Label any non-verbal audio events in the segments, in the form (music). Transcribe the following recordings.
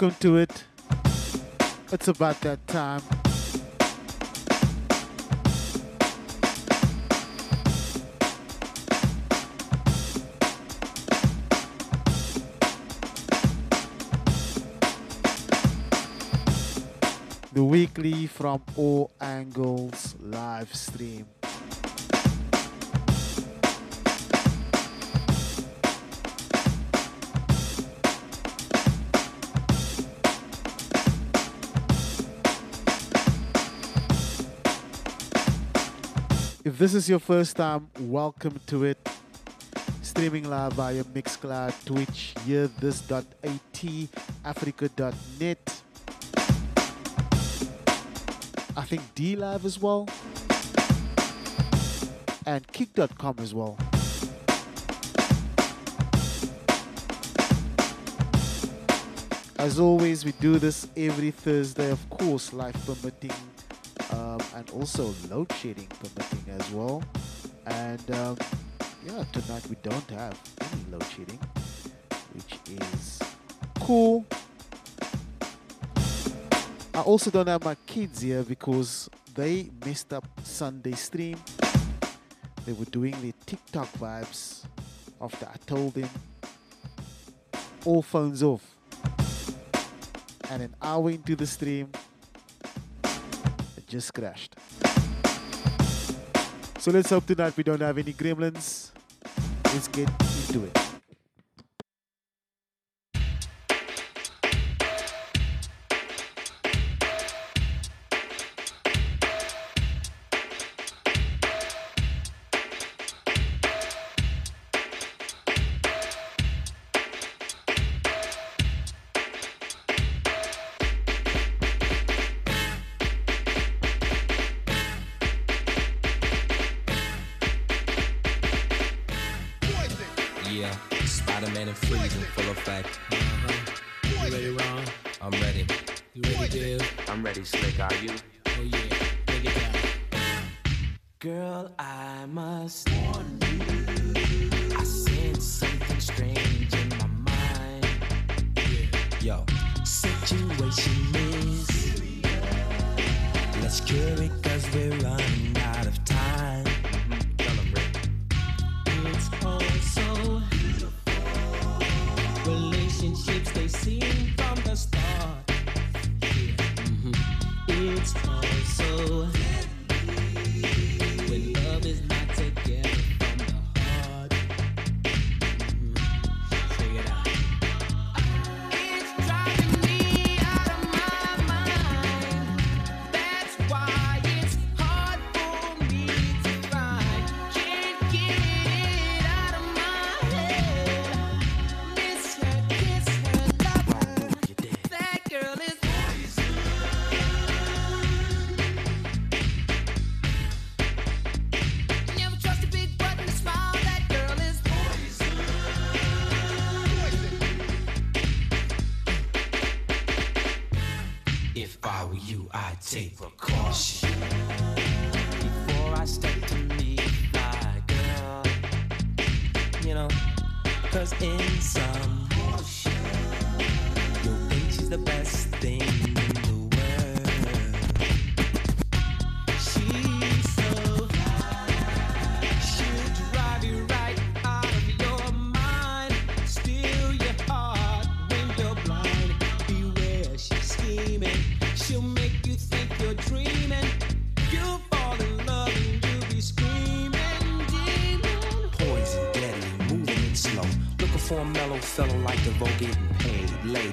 Welcome to it. It's about that time. The weekly from all angles live stream. If this is your first time, welcome to it. Streaming live via Mixcloud, Twitch, hearthis.at, africa.net. I think D Live as well. And kick.com as well. As always, we do this every Thursday, of course, life permitting, um, and also load shedding permitting as well. And um, yeah, tonight we don't have any load shedding, which is cool. I also don't have my kids here because they messed up Sunday stream. They were doing the TikTok vibes after I told them all phones off. And an hour into the stream, just crashed. So let's hope tonight we don't have any gremlins. Let's get into it.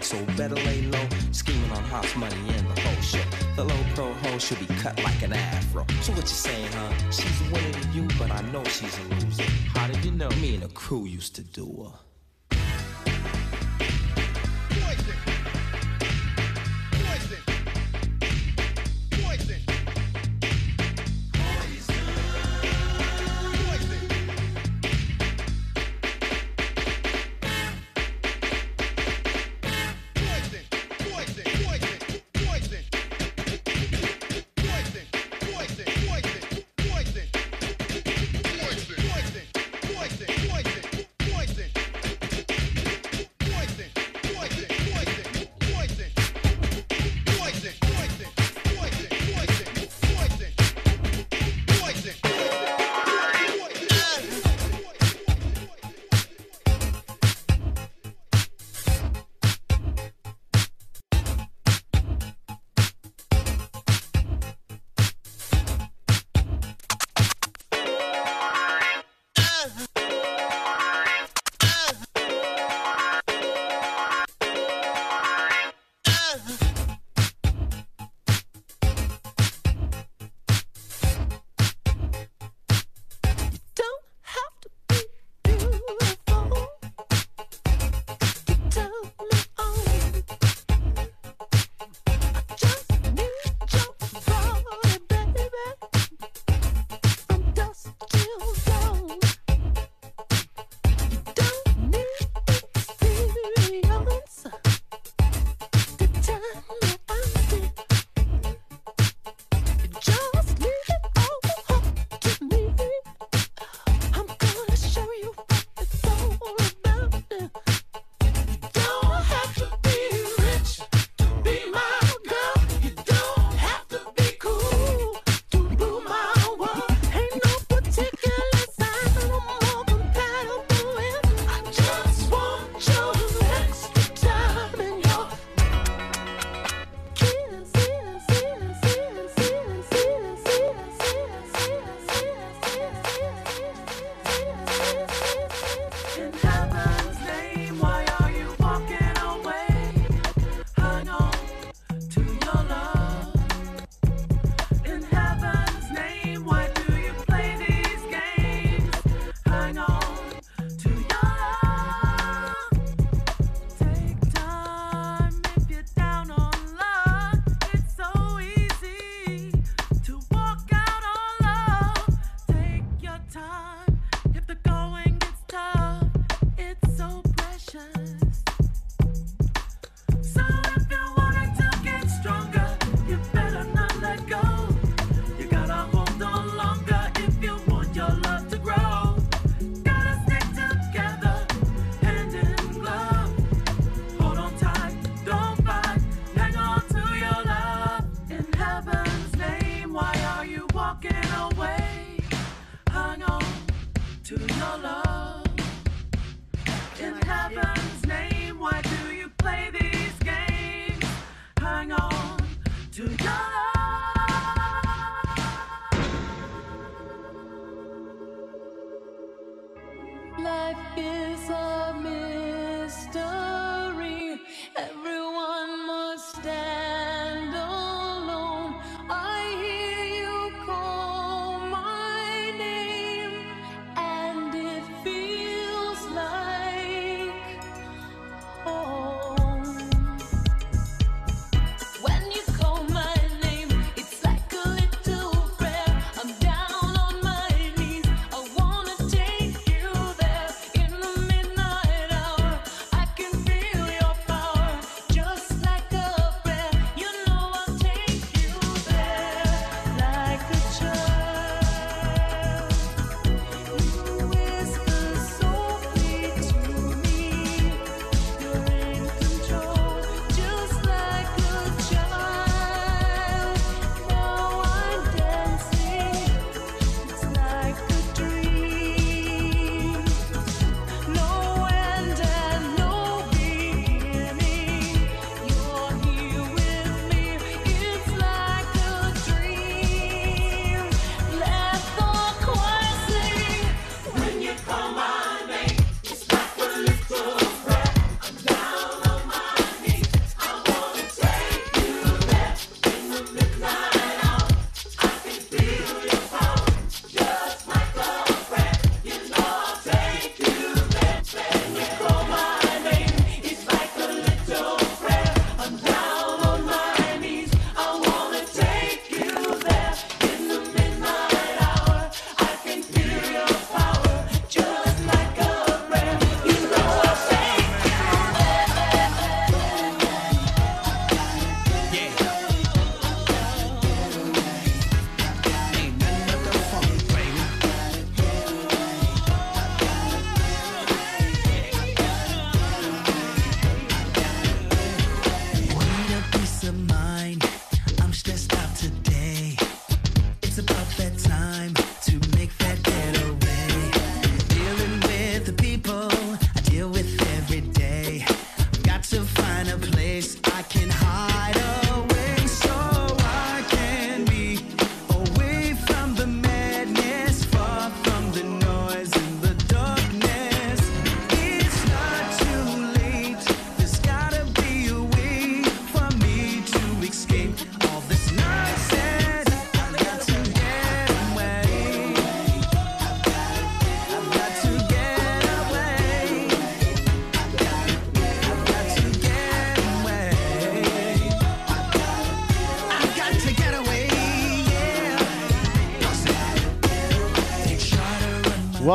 So better lay low, scheming on hot money in the whole show. The low pro hoe should be cut like an afro. So what you saying, huh? She's winning you, but I know she's a loser. How did you know? Me and the crew used to do her.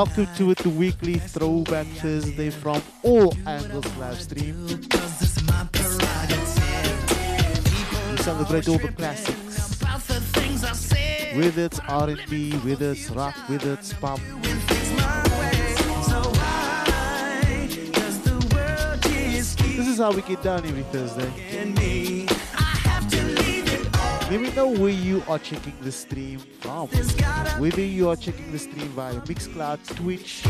welcome to it, the weekly Throwback Thursday from All Angles live stream. We celebrate all the classics, whether it's R&B, whether it's rock, whether it's pop. This is how we get down every Thursday. Let me know where you are checking the stream. Whether you are checking the stream via Mixcloud, Twitch,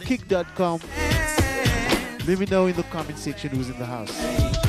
Kick.com, let me know in the comment section who's in the house.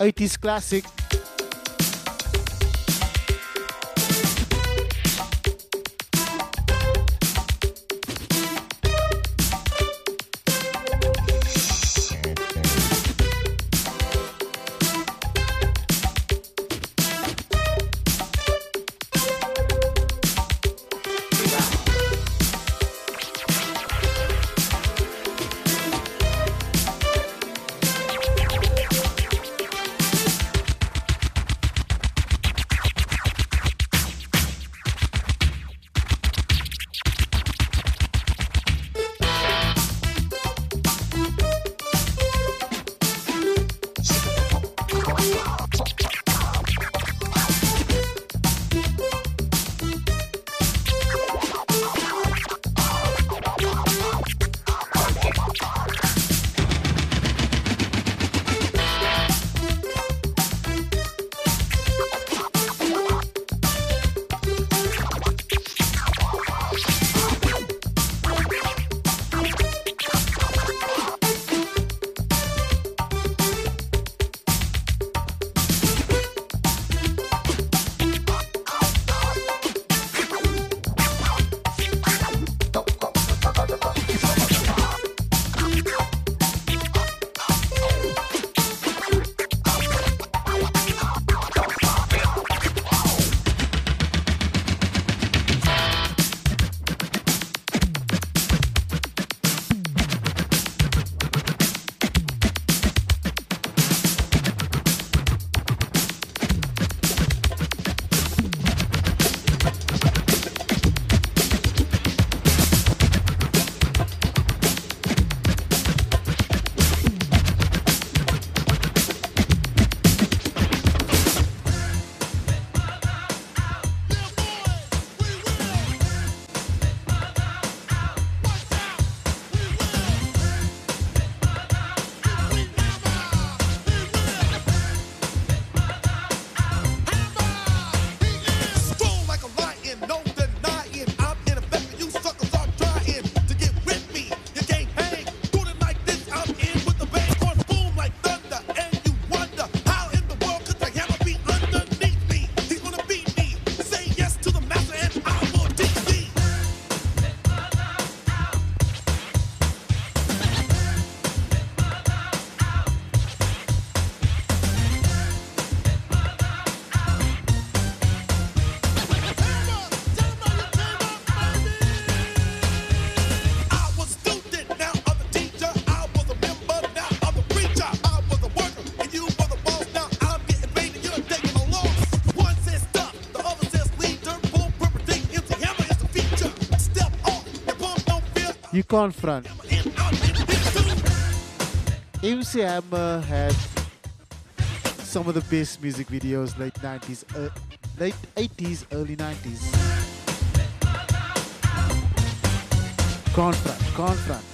80s classic. confront. MC Hammer had some of the best music videos late 90s, uh, late 80s, early 90s. Confront, confront.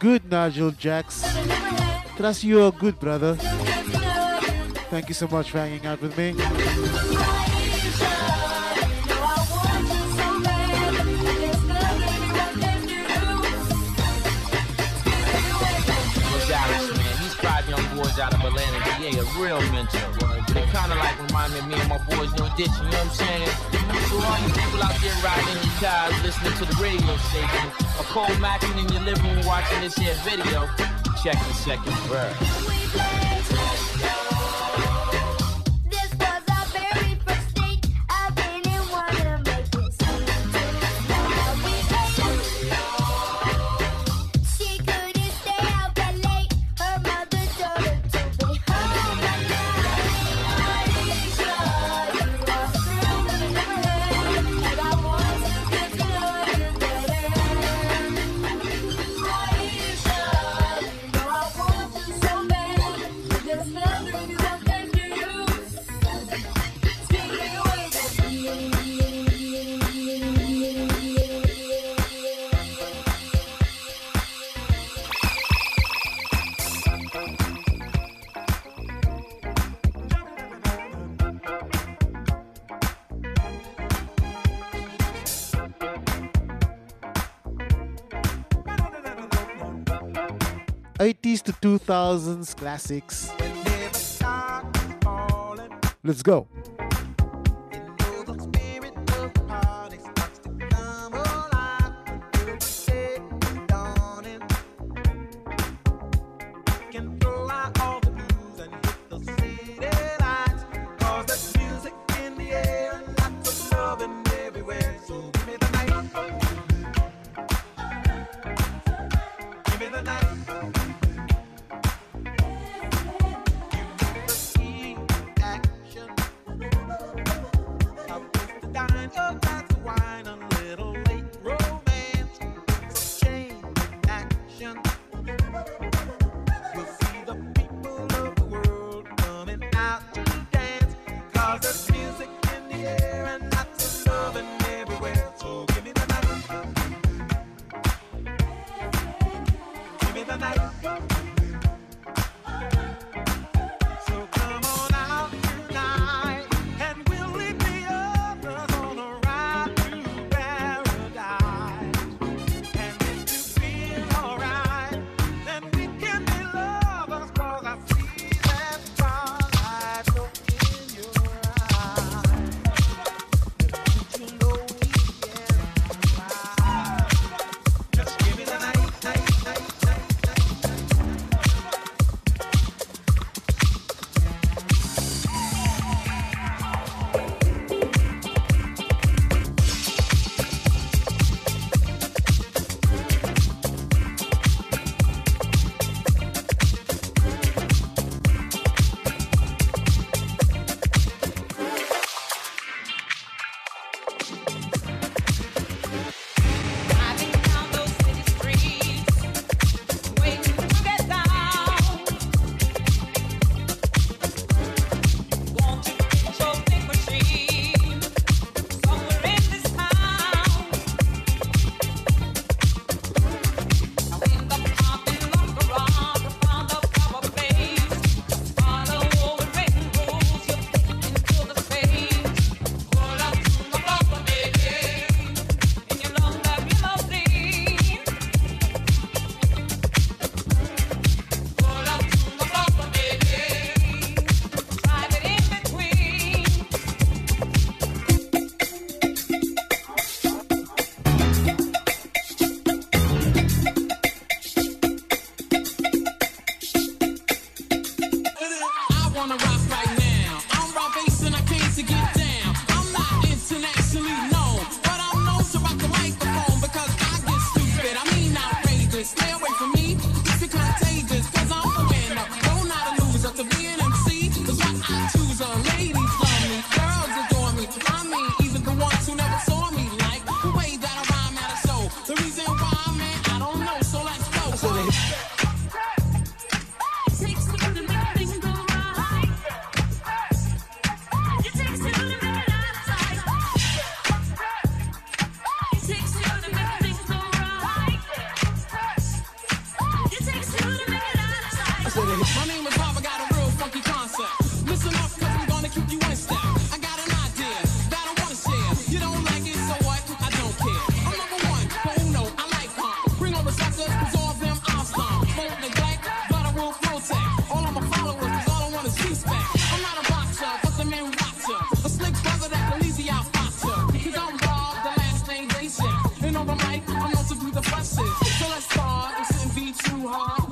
Good, Nigel Jax? Trust you are good, brother. Thank you so much for hanging out with me. Out of Atlanta, GA, a real mentor. They kind of like remind me of and my boys no ditch, you know what I'm saying? So all you people out there riding in your cars, listening to the radio station, or cold macking in your living room watching this here video, check the second verse. 2000s classics. Let's go.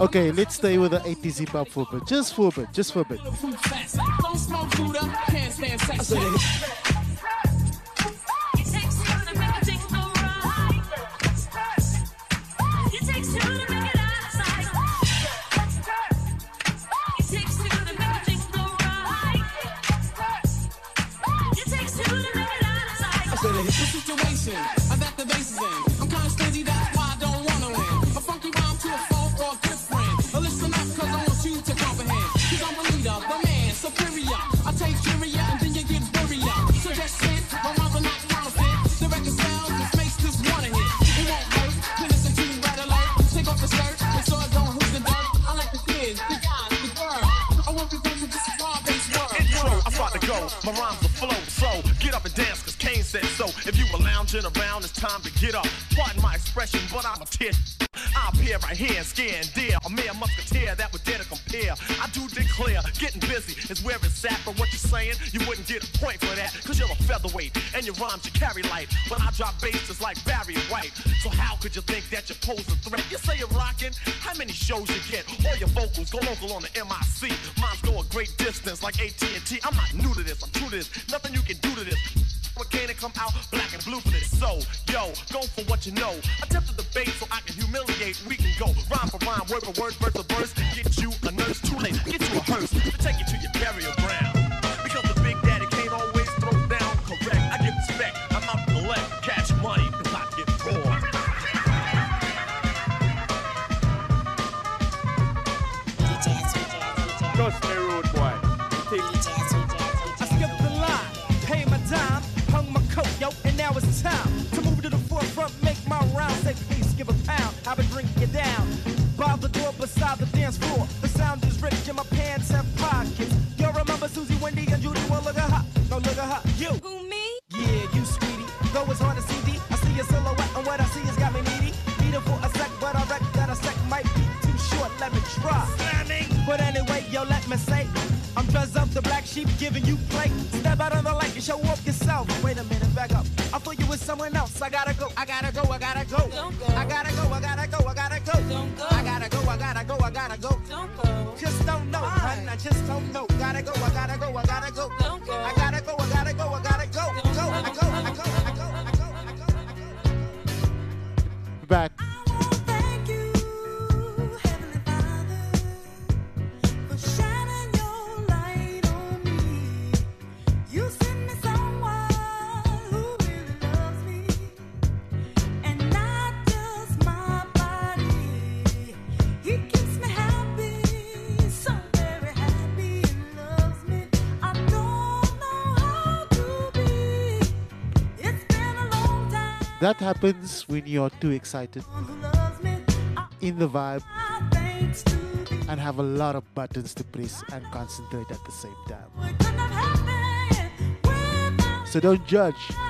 Okay, let's stay with the 80s hip hop for a bit. Just for a bit. Just for a bit. That happens when you're too excited, in the vibe, and have a lot of buttons to press and concentrate at the same time. So don't judge.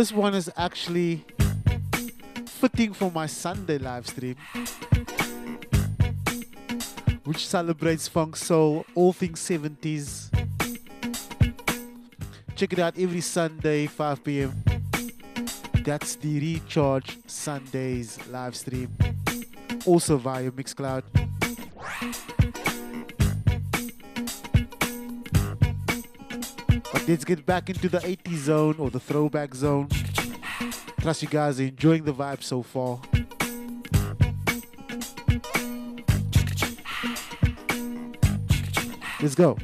This one is actually fitting for my Sunday live stream, which celebrates funk soul, all things 70s. Check it out every Sunday, 5 p.m. That's the Recharge Sundays live stream, also via Mixcloud. Let's get back into the 80s zone or the throwback zone. Trust you guys are enjoying the vibe so far. Let's go.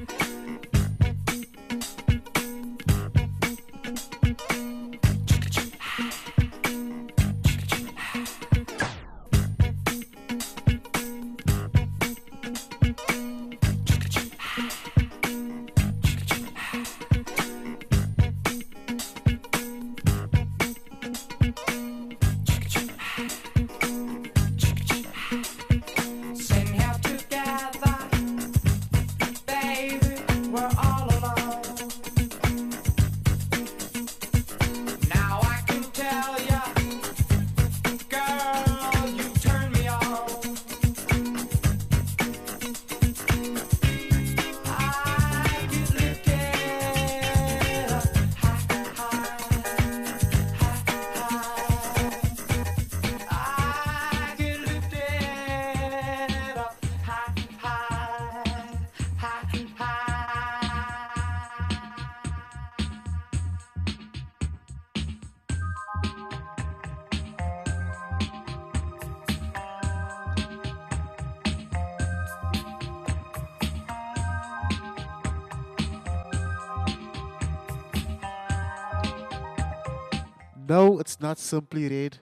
No, it's not simply red.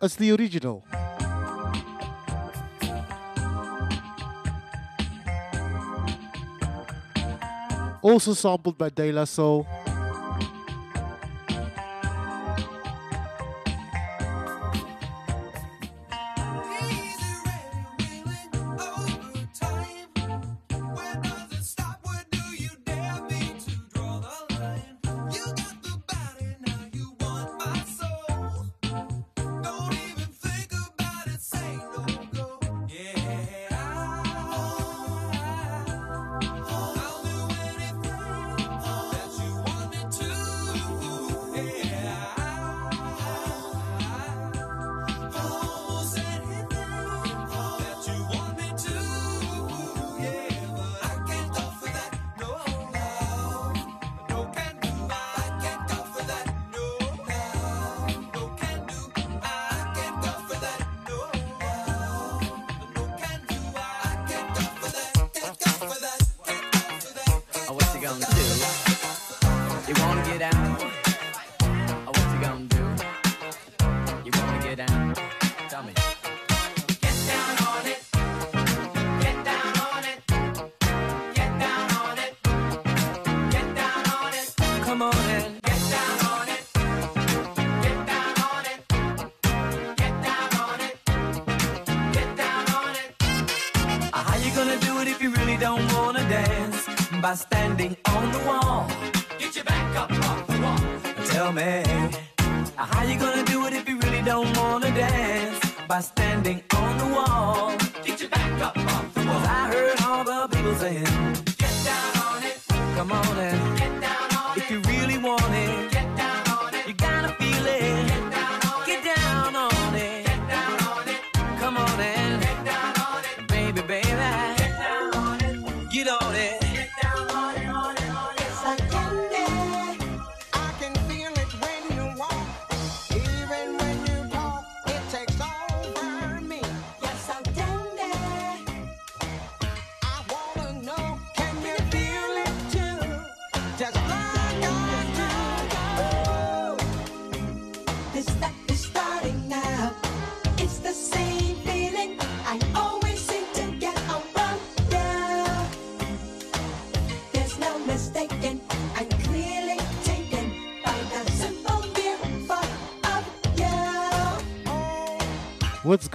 It's the original. Also sampled by De La Soul.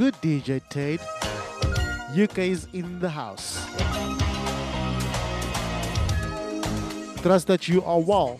good DJ Tate. UK is in the house. Trust that you are well.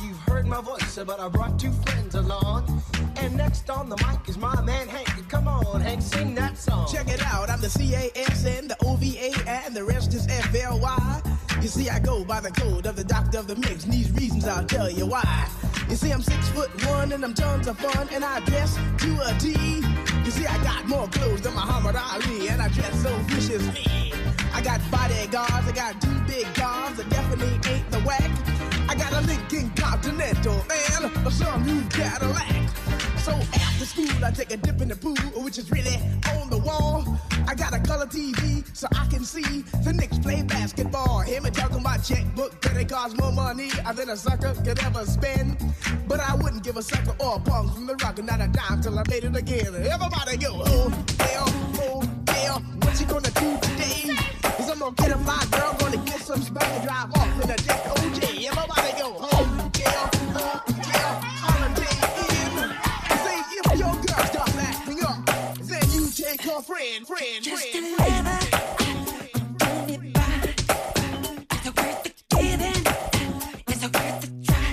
you've heard my voice, but I brought two friends along. And next on the mic is my man Hank. Come on, Hank, sing that song. Check it out, I'm the CAS and the OVA and the rest is FLY. You see, I go by the code of the doctor of the mix, and these reasons I'll tell you why. You see, I'm six foot one and I'm tons of fun, and I dress to a T. You see, I got more clothes than Muhammad Ali, and I dress so viciously. I got bodyguards, I got two big guns I definitely ain't the whack. I got a Lincoln Continental and a new Cadillac. So after school, I take a dip in the pool, which is really on the wall. I got a color TV so I can see the Knicks play basketball. Hear me talking about checkbook, that it costs more money than a sucker could ever spend. But I wouldn't give a sucker or a punk from the rock and not a dime till I made it again. Everybody go, oh, hell, oh, hell, what you gonna do today? Cause I'm gonna get a fly girl, gonna get some spank and drive off in a deck OJ. Oh, Everybody go, hell, hell, holiday in. Say if your girl starts acting up, then you take her friend, friend, Just friend, a friend. little Don't it buy? Is it worth the giving? Is it the try?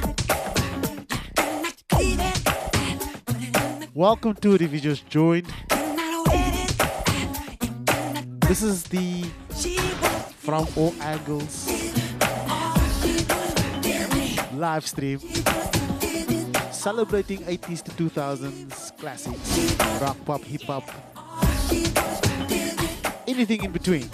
I'm not leaving. Put it in the Welcome to it if you just joined. This is the From All Angles live stream celebrating 80s to 2000s classics, rock, pop, hip hop, anything in between.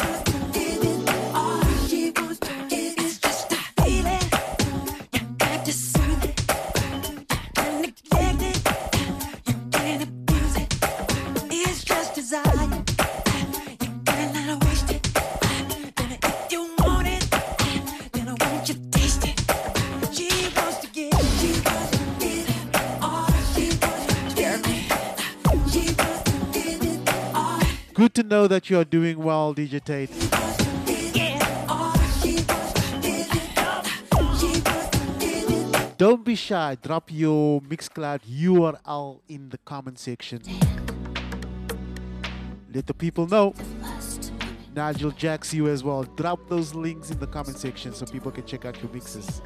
To know that you are doing well, DJ Tate. Don't be shy. Drop your Mixcloud URL in the comment section. Let the people know. Nigel Jacks you as well. Drop those links in the comment section so people can check out your mixes.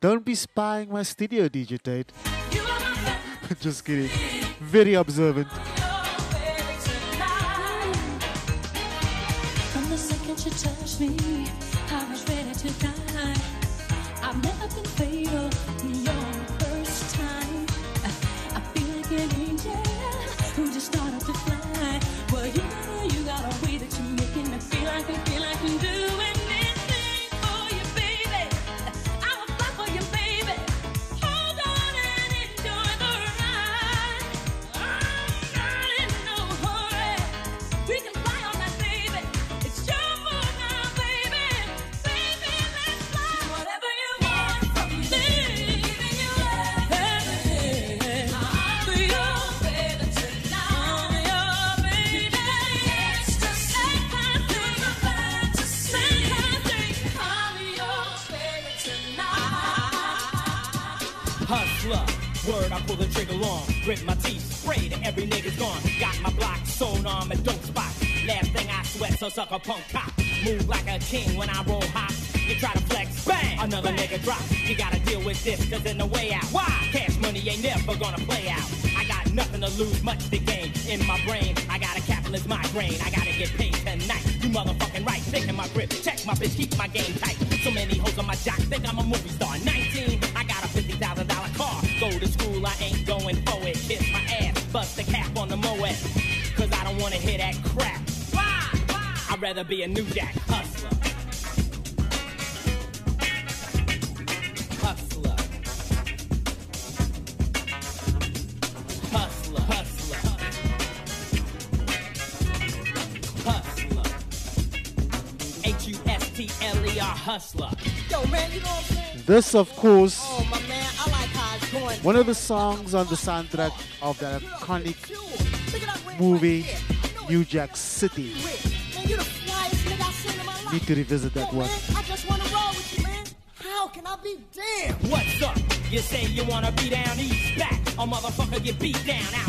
Don't be spying my studio, DJ Tate. (laughs) Just kidding. Very observant. me This, of course, one of the songs on the soundtrack of the iconic movie, New Jack City. Need to revisit that one. How can I be damned? What's up? You say you wanna be down east, back. A motherfucker get beat down out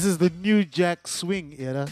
This is the new Jack Swing era.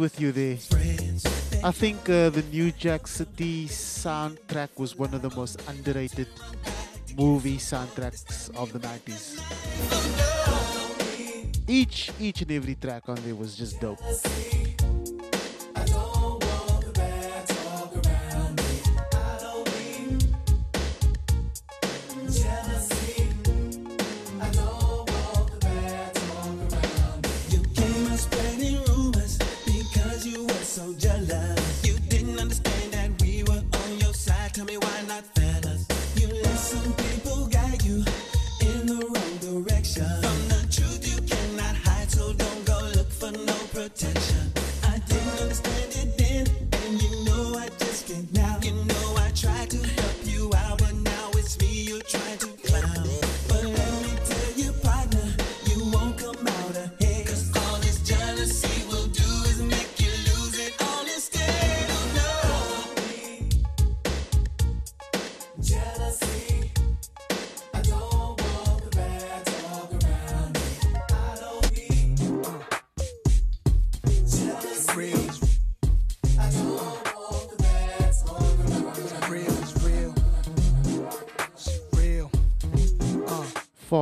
with you there. I think uh, the New Jack City soundtrack was one of the most underrated movie soundtracks of the 90s. Each, each and every track on there was just dope.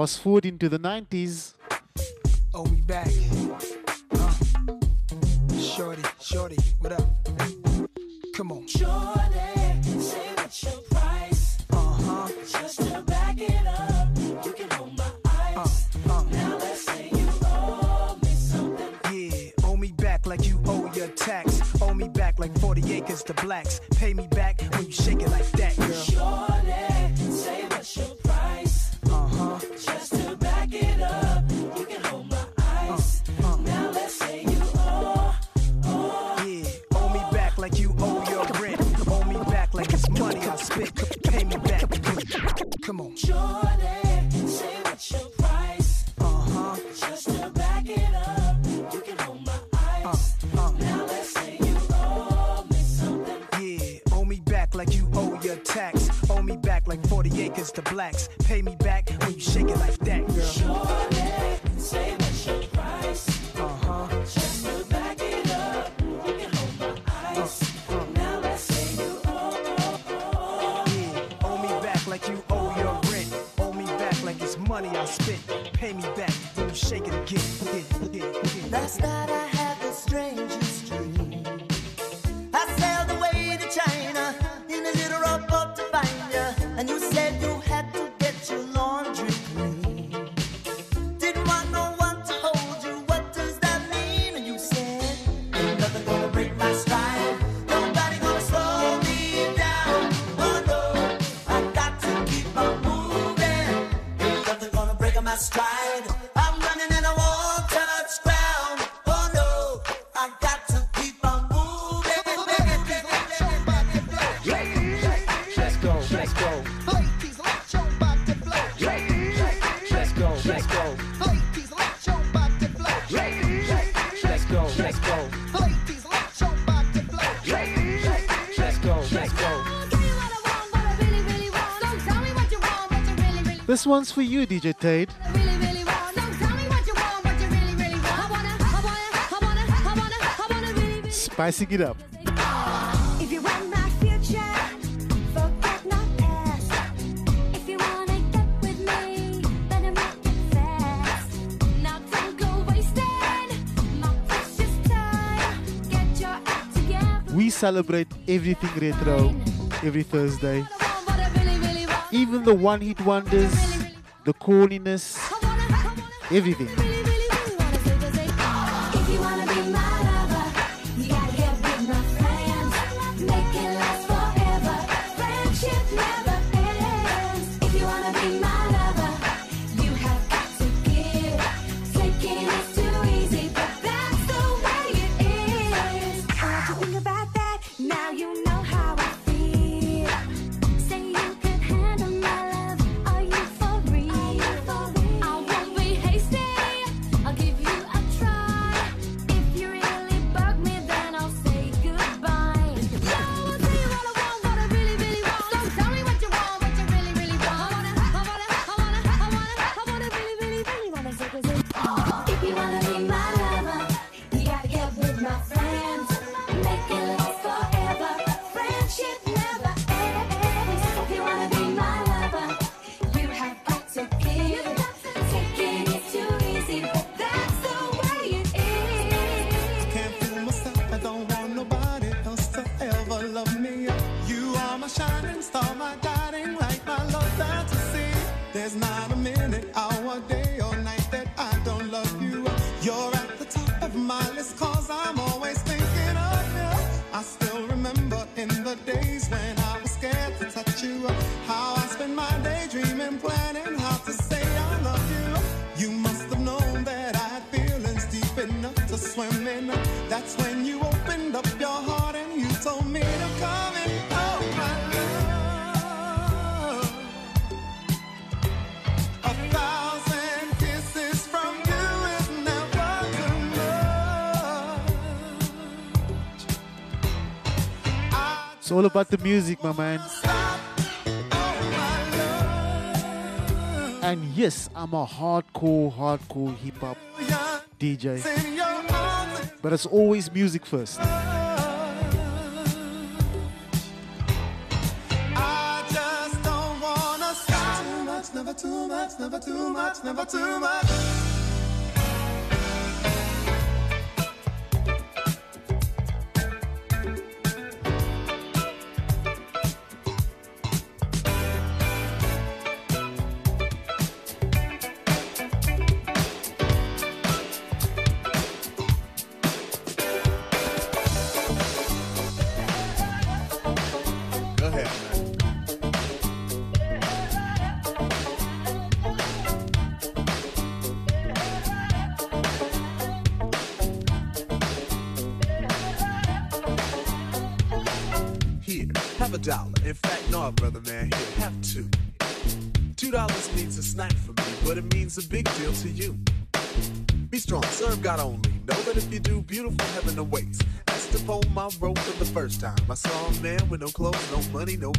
fast forward into the 90s. Oh, we back. one's for you, DJ Tate. Spicing it up. We celebrate everything retro every Thursday. Even the one hit wonders the cooliness, everything. All about the music, my man. And yes, I'm a hardcore, hardcore hip hop DJ. But it's always music first. Never too much, never too much, never too much.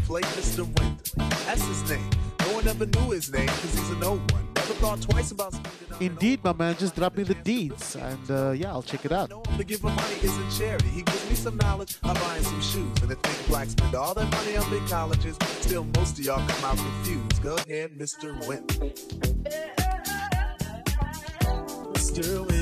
Money, Mr. Winter. That's his name. No one ever knew his name, cause he's a no one. Never thought twice about Indeed, my man, just drop me the deeds. And uh, yeah, I'll check it out. to give him money isn't charity. He gives me some knowledge, I buy him some shoes. And if think blacks spend all that money on big colleges, still most of y'all come out confused. Go ahead, Mr. Winter. Mr. Winter,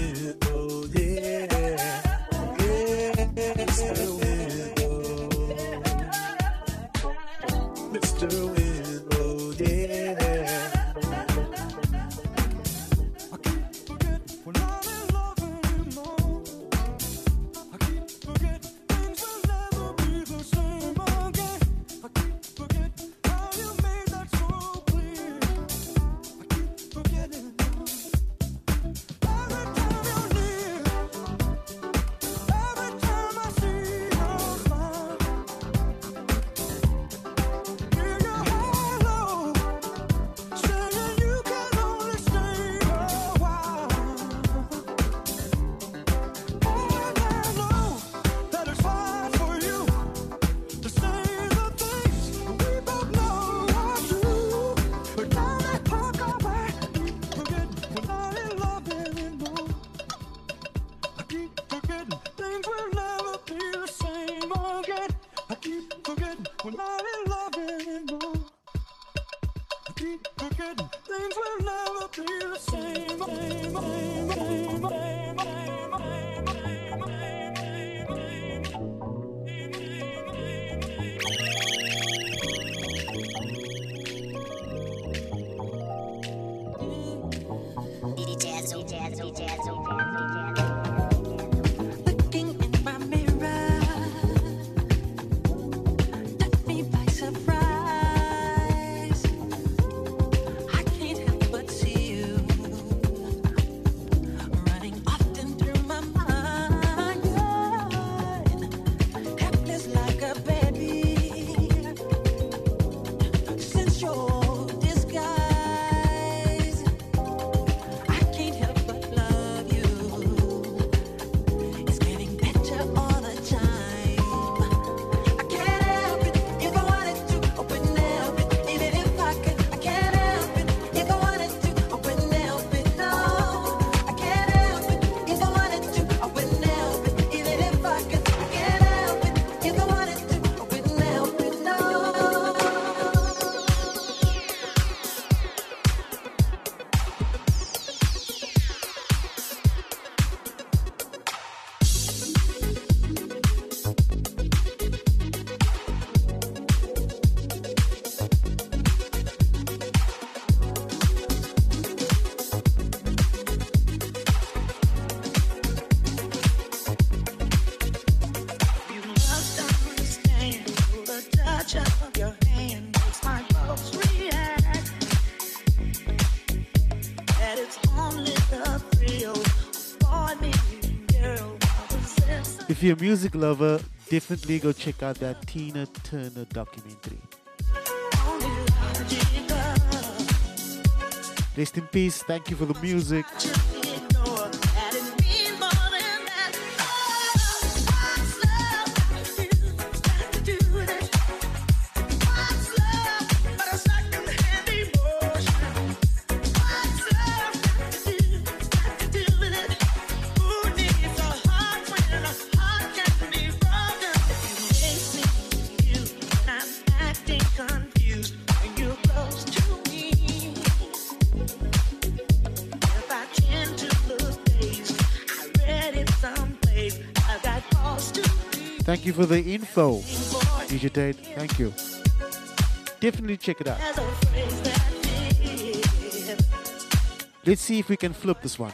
you're a music lover, definitely go check out that Tina Turner documentary. Rest in peace. Thank you for the music. Is DJ date? thank you. Definitely check it out. Let's see if we can flip this one.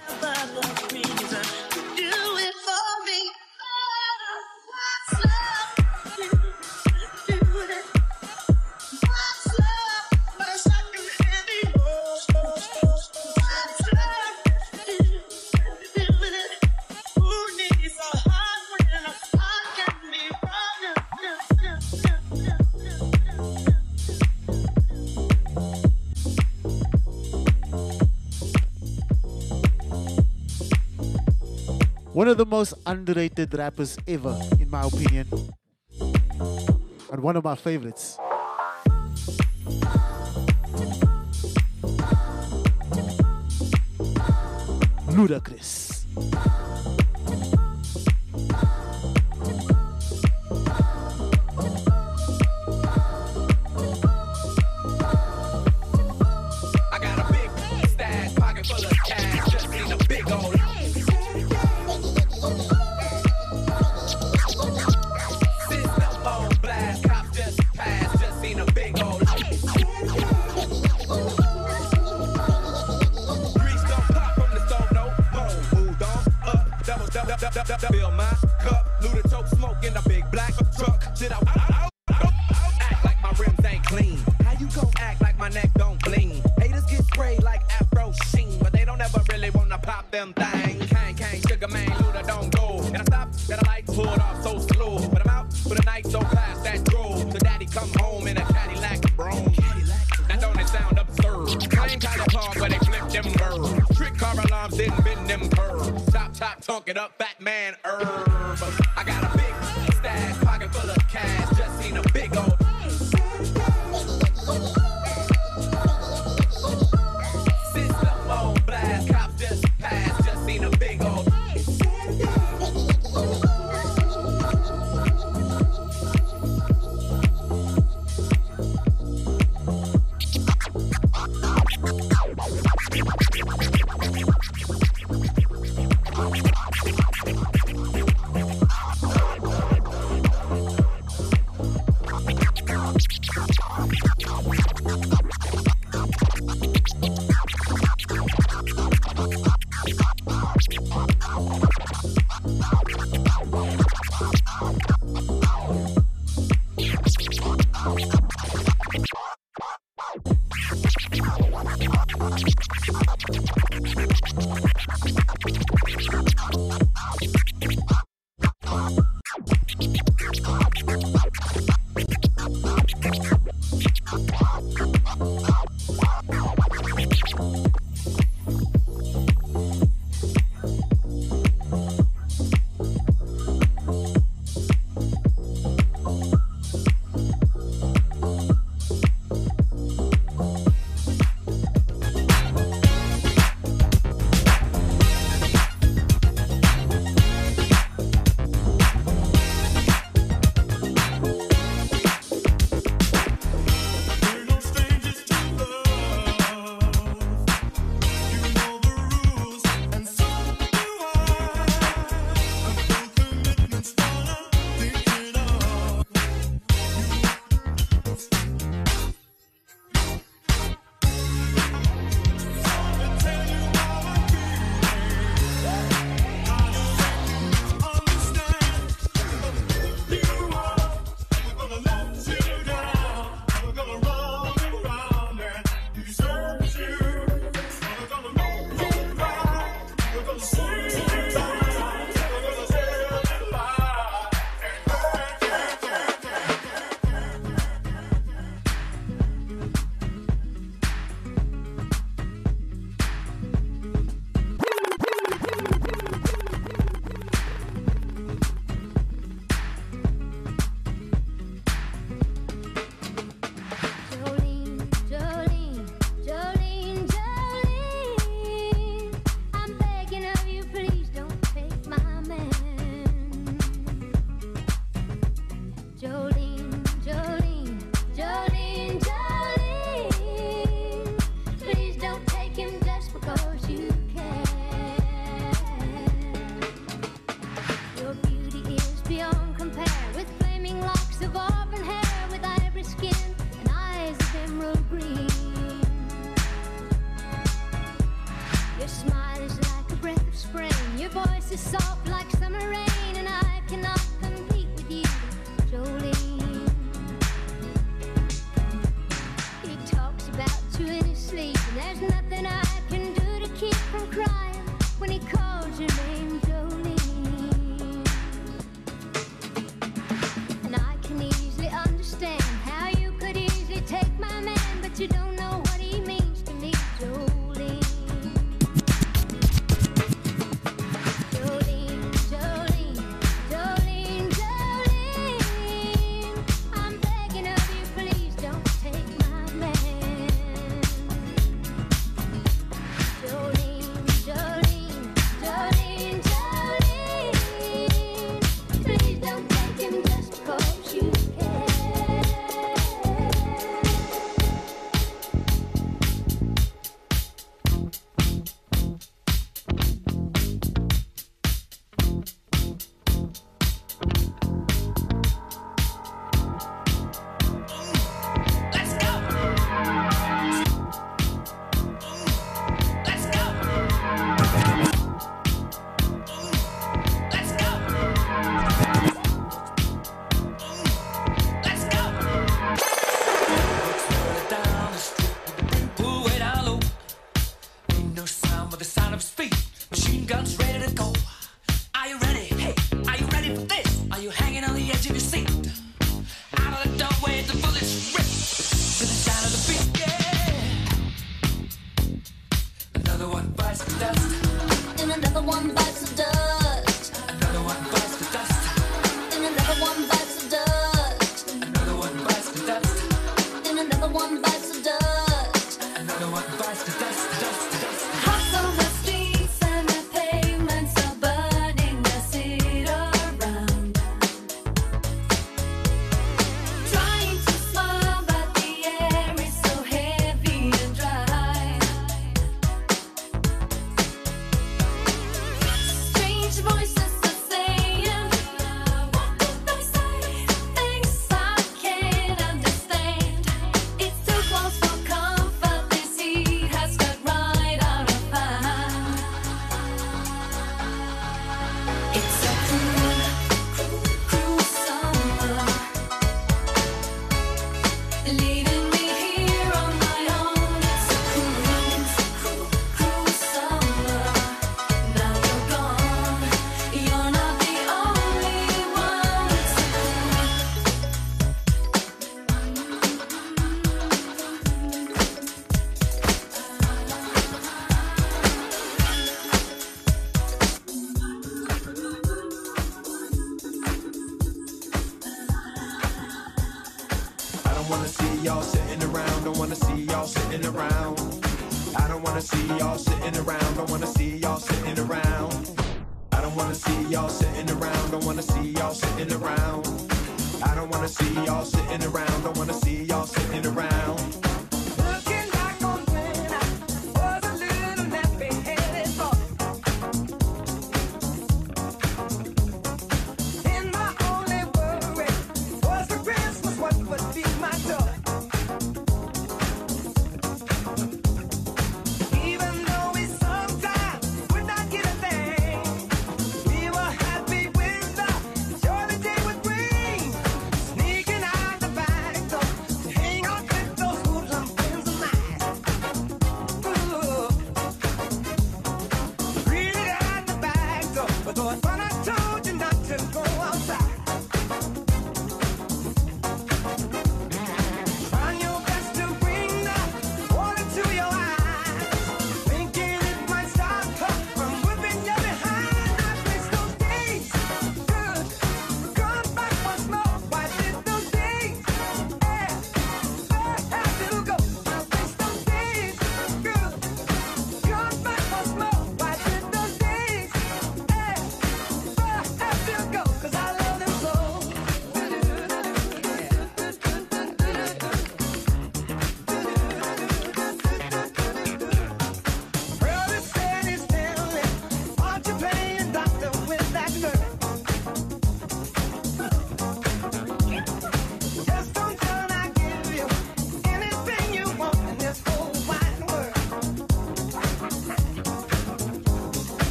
most underrated rappers ever, in my opinion. And one of my favorites. Ludacris.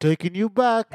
taking you back.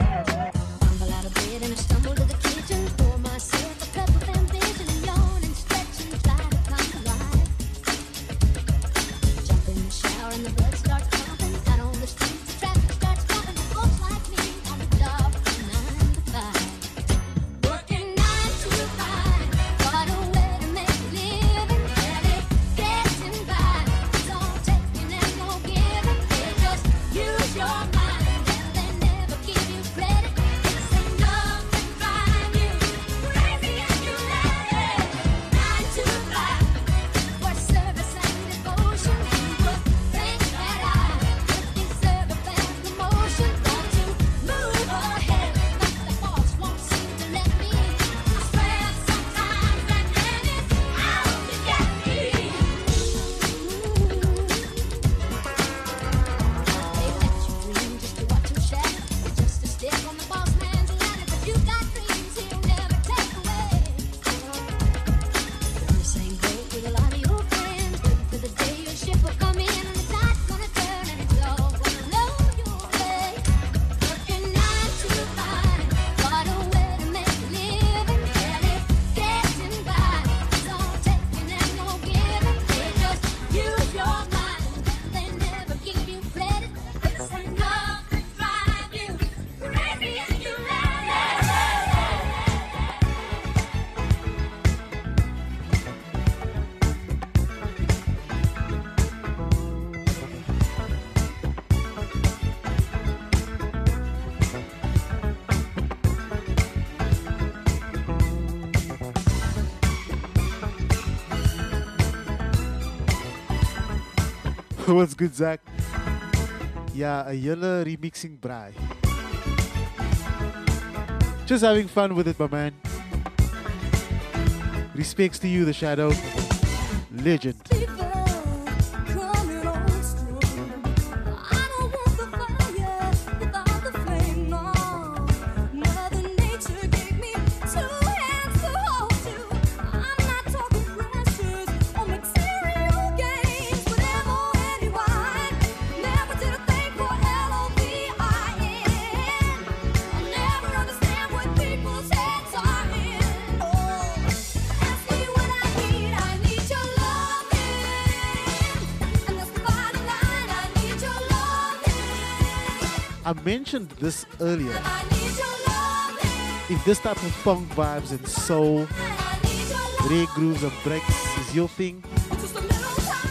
what's good, Zach? Yeah, a yellow remixing braai. Just having fun with it, my man. Respects to you, The Shadow. Legend. mentioned this earlier. If this type of funk vibes and soul, reggae grooves and breaks is your thing,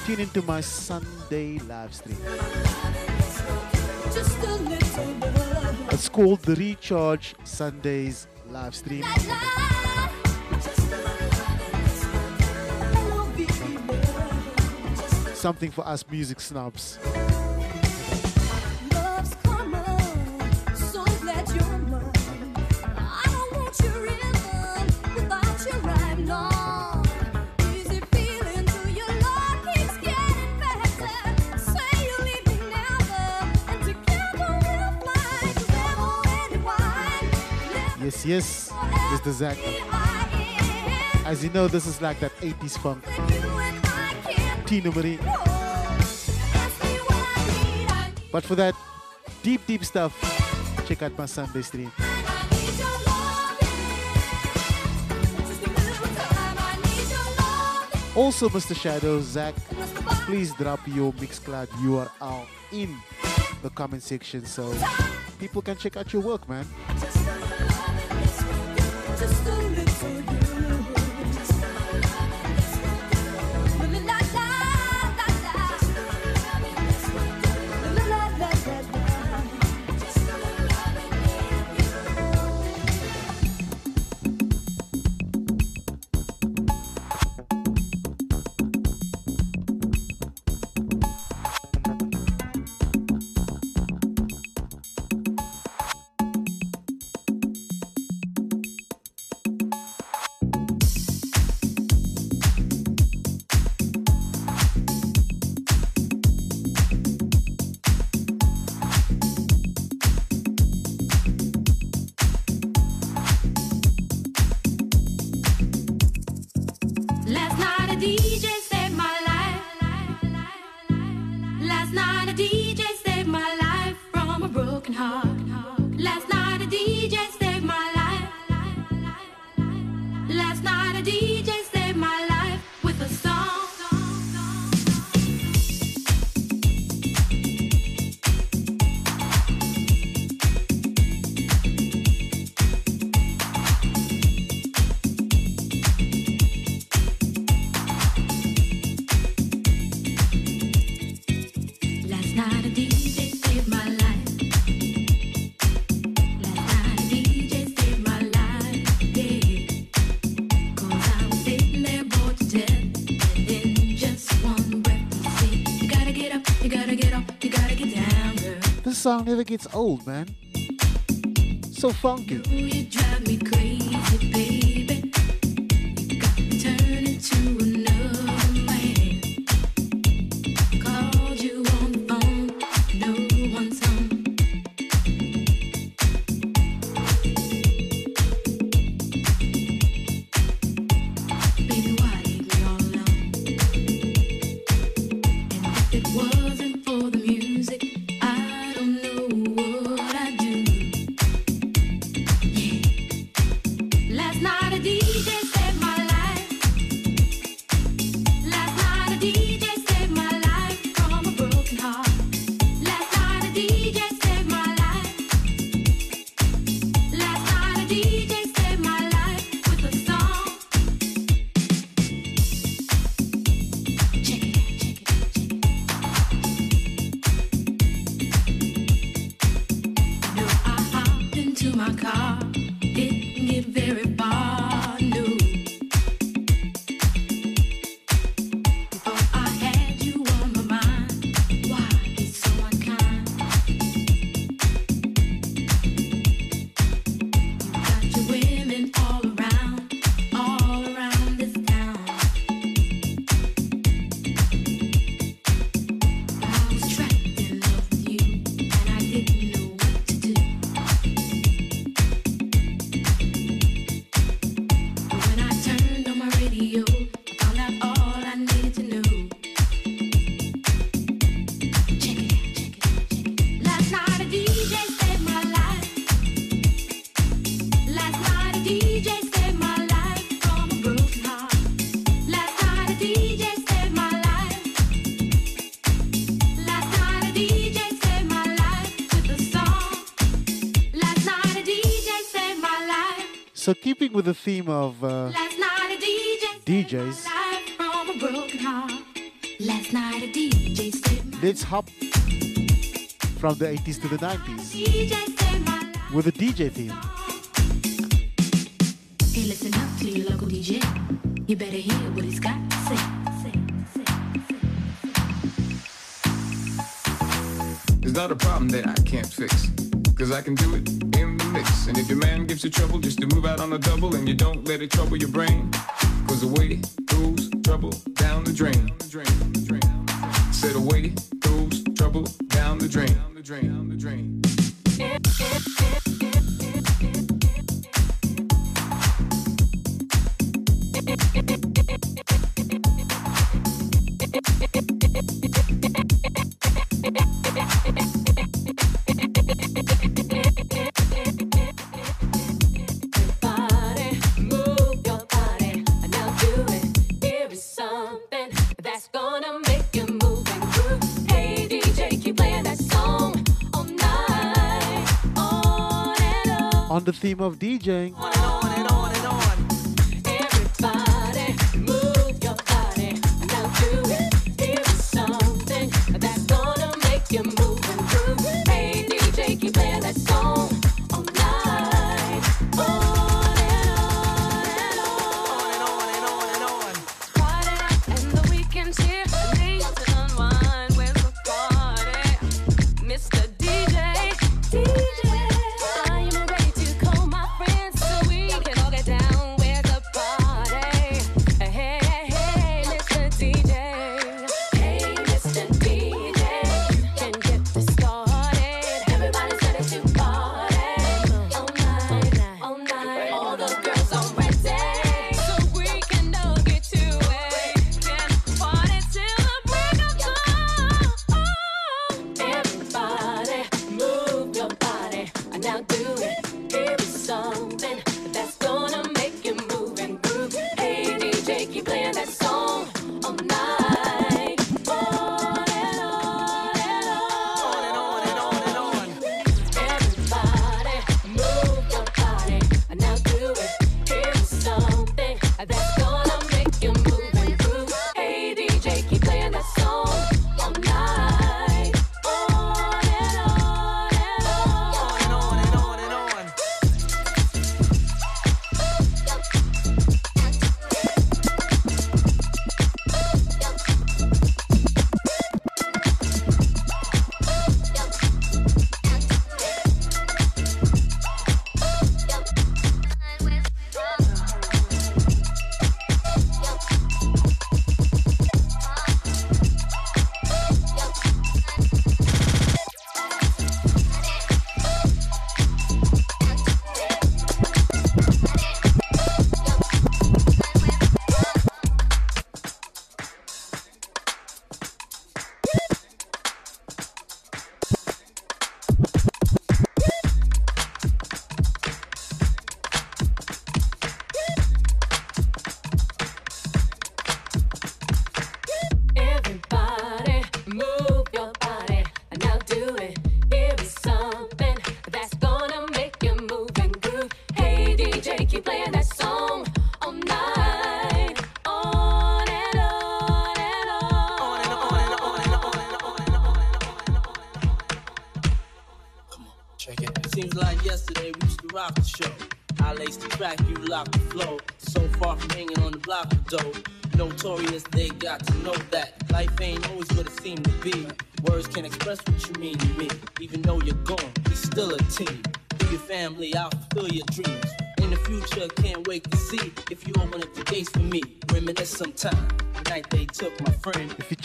tune into my Sunday live stream. It's called the Recharge Sundays live stream. Something for us music snobs. yes, Mr. Zach. As you know, this is like that 80s funk. Teena Marie. But for that deep, deep stuff, check out my Sunday stream. Also, Mr. Shadow, Zach, please drop your Mixcloud URL in the comment section so people can check out your work, man just a little song never gets old, man. So funky. with the theme of uh, DJs, DJ let's hop from the 80s to the 90s with a DJ theme. Hey, listen up to your local DJ. You better hear what he's got to say. It's not a problem that I can't fix, because I can do it in mix. And if your man gives you trouble just to move out on a double and you don't let it trouble your brain, cause away goes trouble down the drain. Said away goes trouble down the drain. Down the drain. Down the drain. theme of DJing.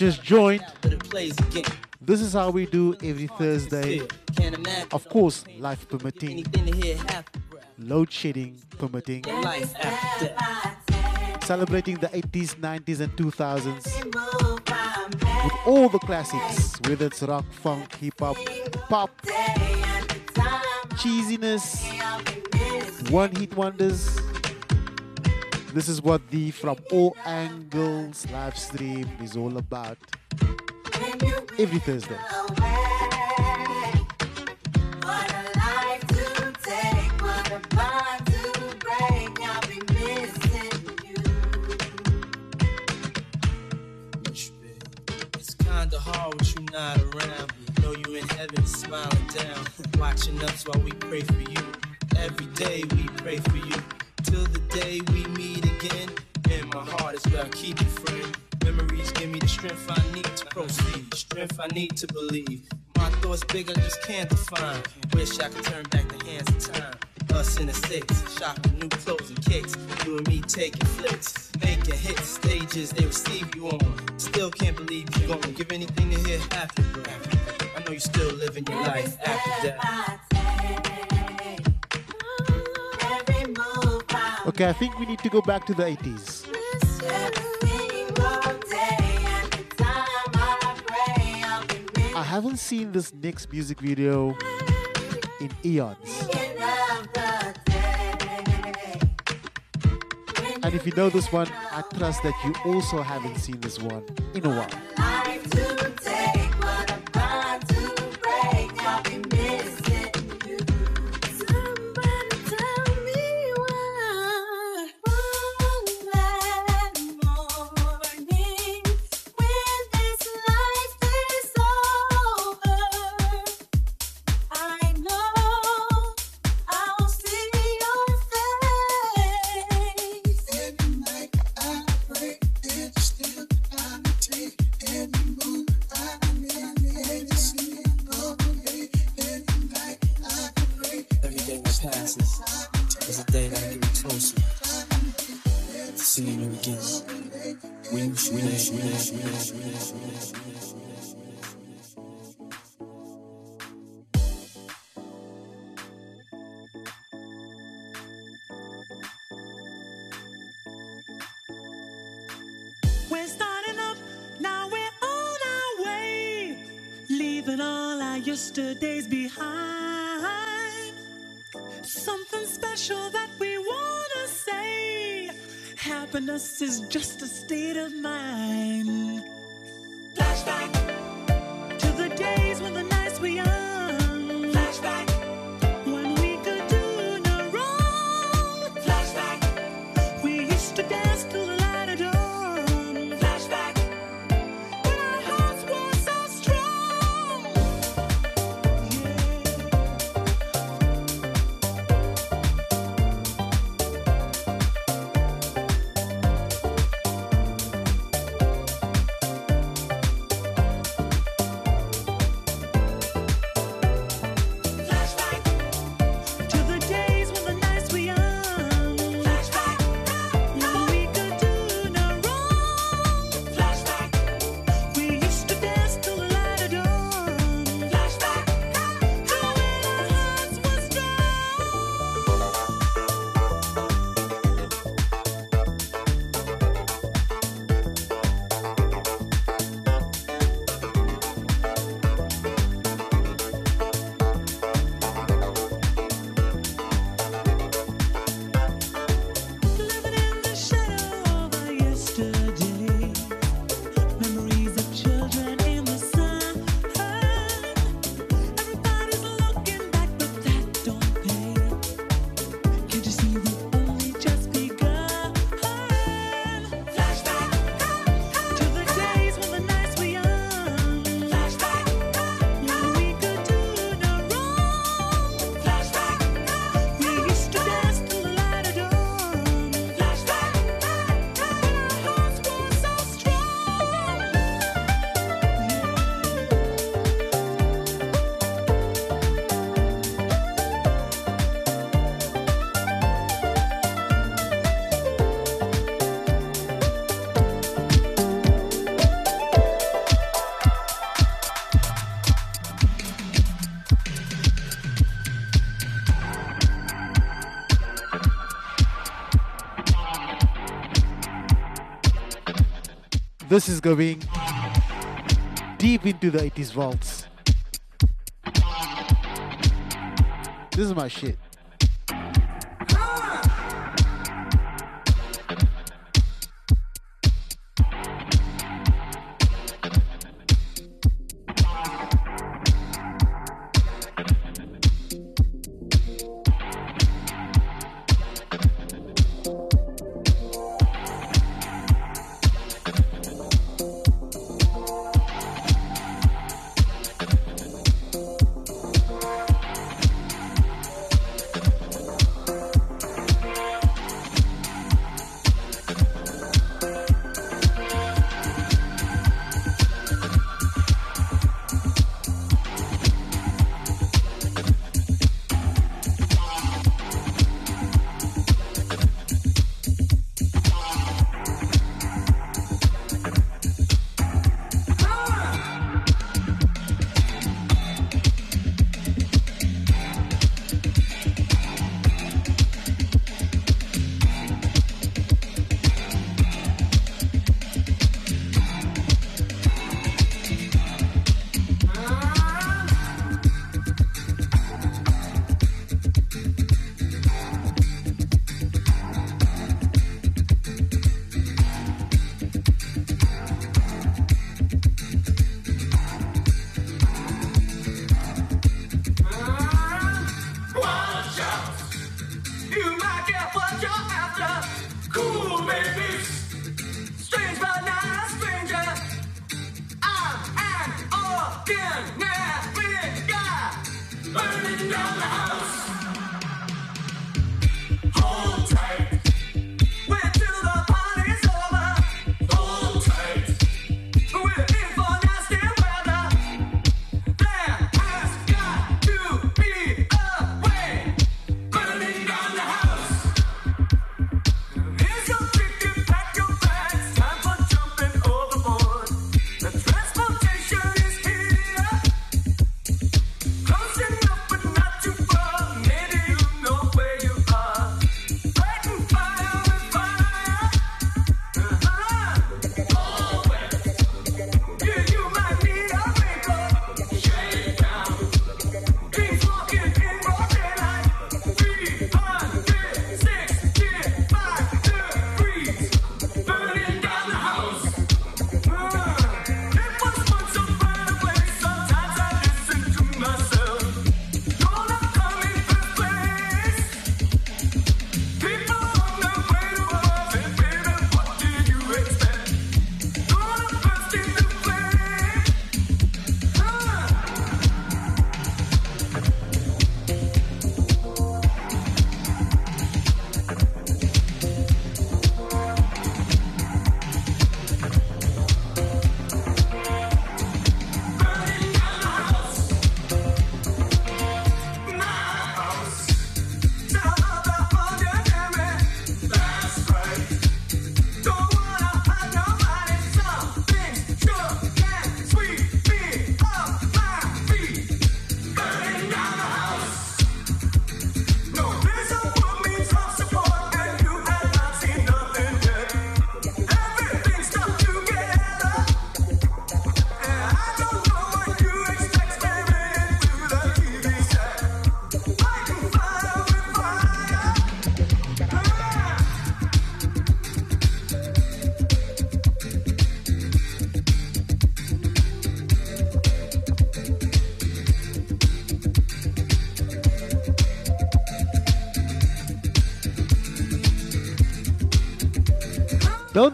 this joined. This is how we do every Thursday. Of course, life permitting, load shedding permitting, celebrating the 80s, 90s, and 2000s with all the classics, whether it's rock, funk, hip hop, pop, cheesiness, one hit wonders. This is what the From All Angles live stream is all about every Thursday. heaven smiling down, (laughs) watching us while we pray for you. Every day we pray for you till the day we meet again. In my heart is where I keep you, friend. Memories give me the strength I need to proceed, strength I need to believe. My thoughts big, I just can't define. Wish I could turn back the hands of time. Us in the six, shopping new clothes and kicks. You and me taking flicks, making hits, stages they receive you on. Still can't believe you're gonna give anything to hear after, bro. I know you're still living your life after that. Okay, I think we need to go back to the 80s. I haven't seen this next music video in eons. And if you know this one, I trust that you also haven't seen this one in a while. This is going deep into the 80s vaults. This is my shit.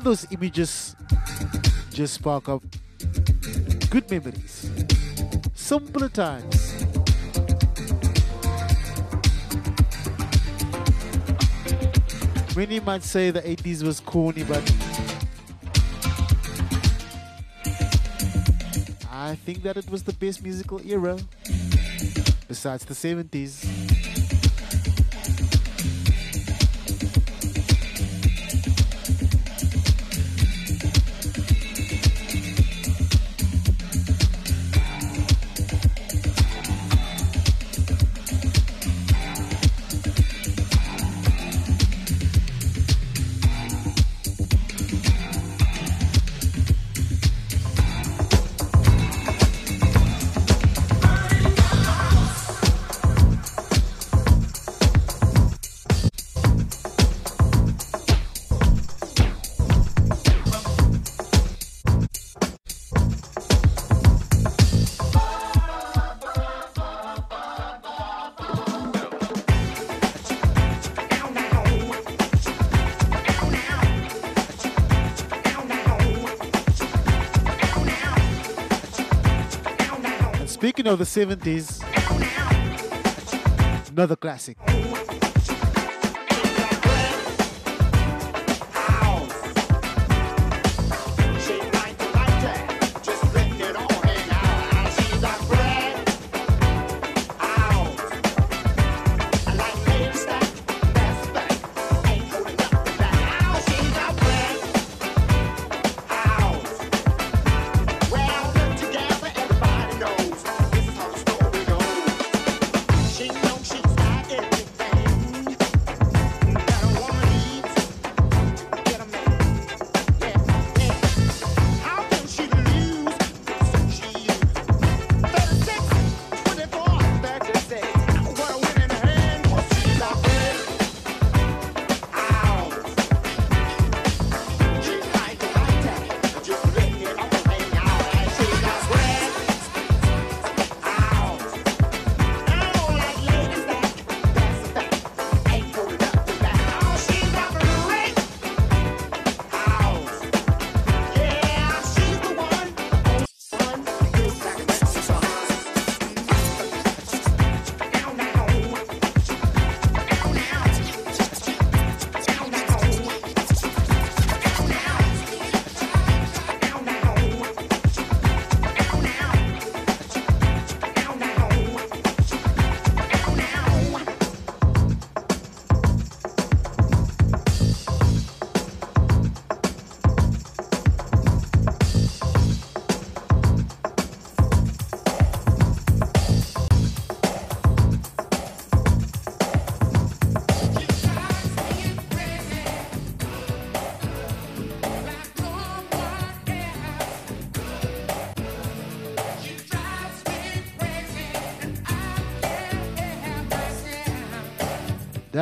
Those images just spark up good memories? Simpler times. Many might say the 80s was corny, but I think that it was the best musical era besides the 70s. Of the 70s, another classic.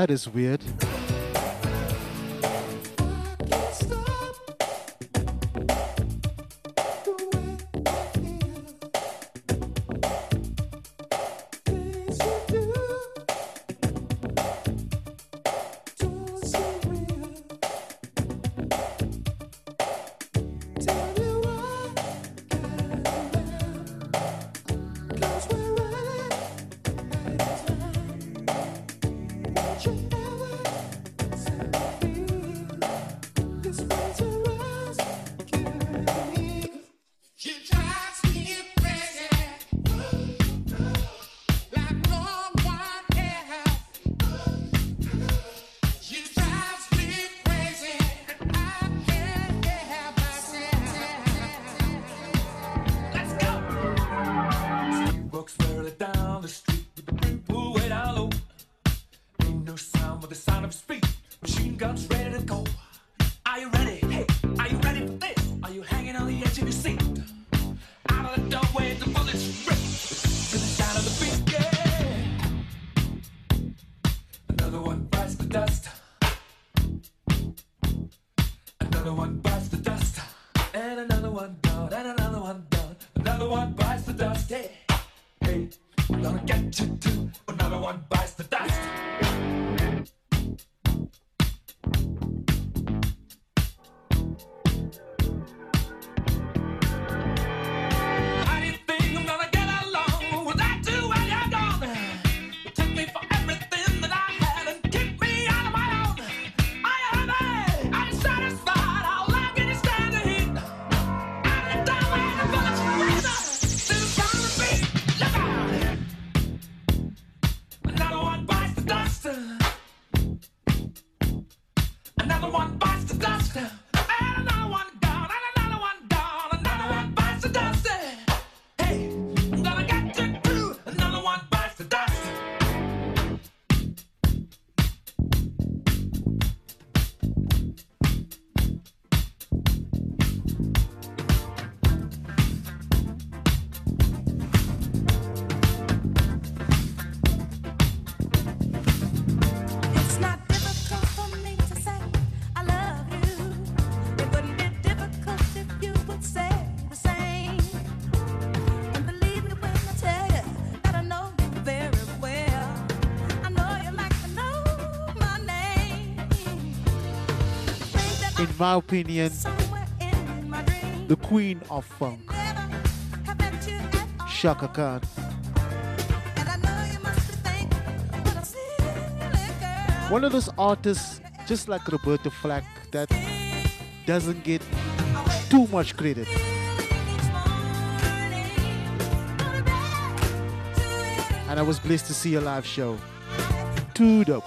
That is weird. My opinion, the queen of funk, Chaka Khan. One of those artists, just like Roberta Flack, that doesn't get too much credit. And I was blessed to see a live show. Too dope.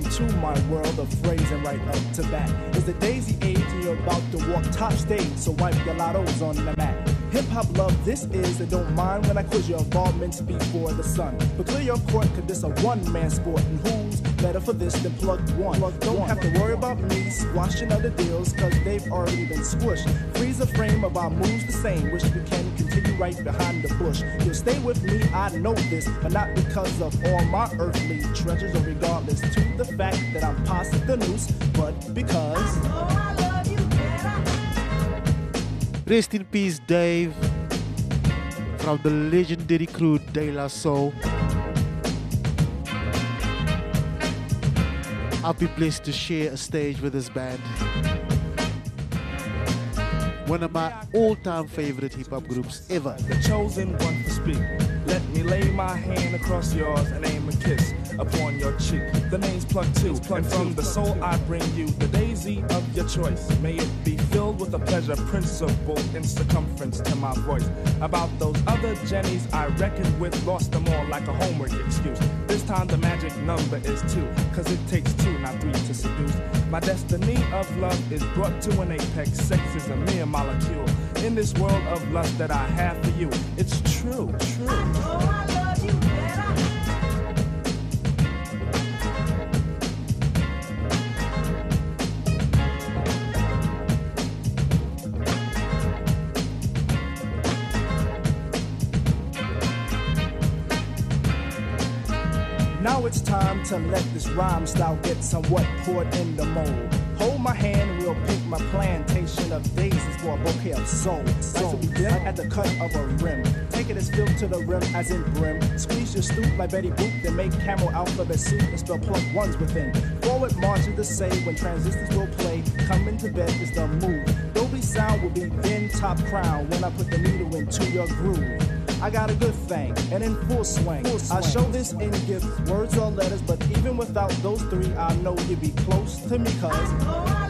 Welcome to my world of phrasing right up to bat. It's the daisy age, and you're about to walk top stage, so wipe your lottos on the mat. Hip hop love, this is, and don't mind when I quiz your involvements before the sun. But clear your court, cause this a one man sport, and who's better for this than plug one? don't have to worry about me squashing other deals, cause they've already been squished. Freeze the frame of our moves the same, wish we can right behind the bush. You'll stay with me, I know this, but not because of all my earthly treasures, or regardless to the fact that I'm past the noose, but because. Rest in peace, Dave, from the legendary crew De La Soul. I'll be blessed to share a stage with this band. One of my all-time favorite hip-hop groups ever. The chosen one to speak. Let me lay my hand across yours and aim a kiss upon your cheek. The name's Plug Two, and from the soul I bring you the daisy of your choice. May it be filled with a pleasure principle in circumference to my voice. About those other Jennies I reckoned with, lost them all like a homework excuse. This time the magic number is two, cause it takes two, not three to seduce. My destiny of love is brought to an apex. Sex is a mere molecule. In this world of lust that I have for you, it's true, true. Now it's time to let this rhyme style get somewhat poured in the mold. Hold my hand we'll pick my plantation of daisies for a bouquet of soul. We did at the cut of a rim. Take it as filled to the rim as in brim. Squeeze your stoop like Betty Boop, then make camel alphabet soup and spell plug ones within. Forward march is the say when transistors will play. Come into bed is the move. Dolby sound will be then top crown when I put the needle into your groove. I got a good thing and in full swing. I show this in gifts, words or letters, but even without those three, I know you'd be close to me, cuz.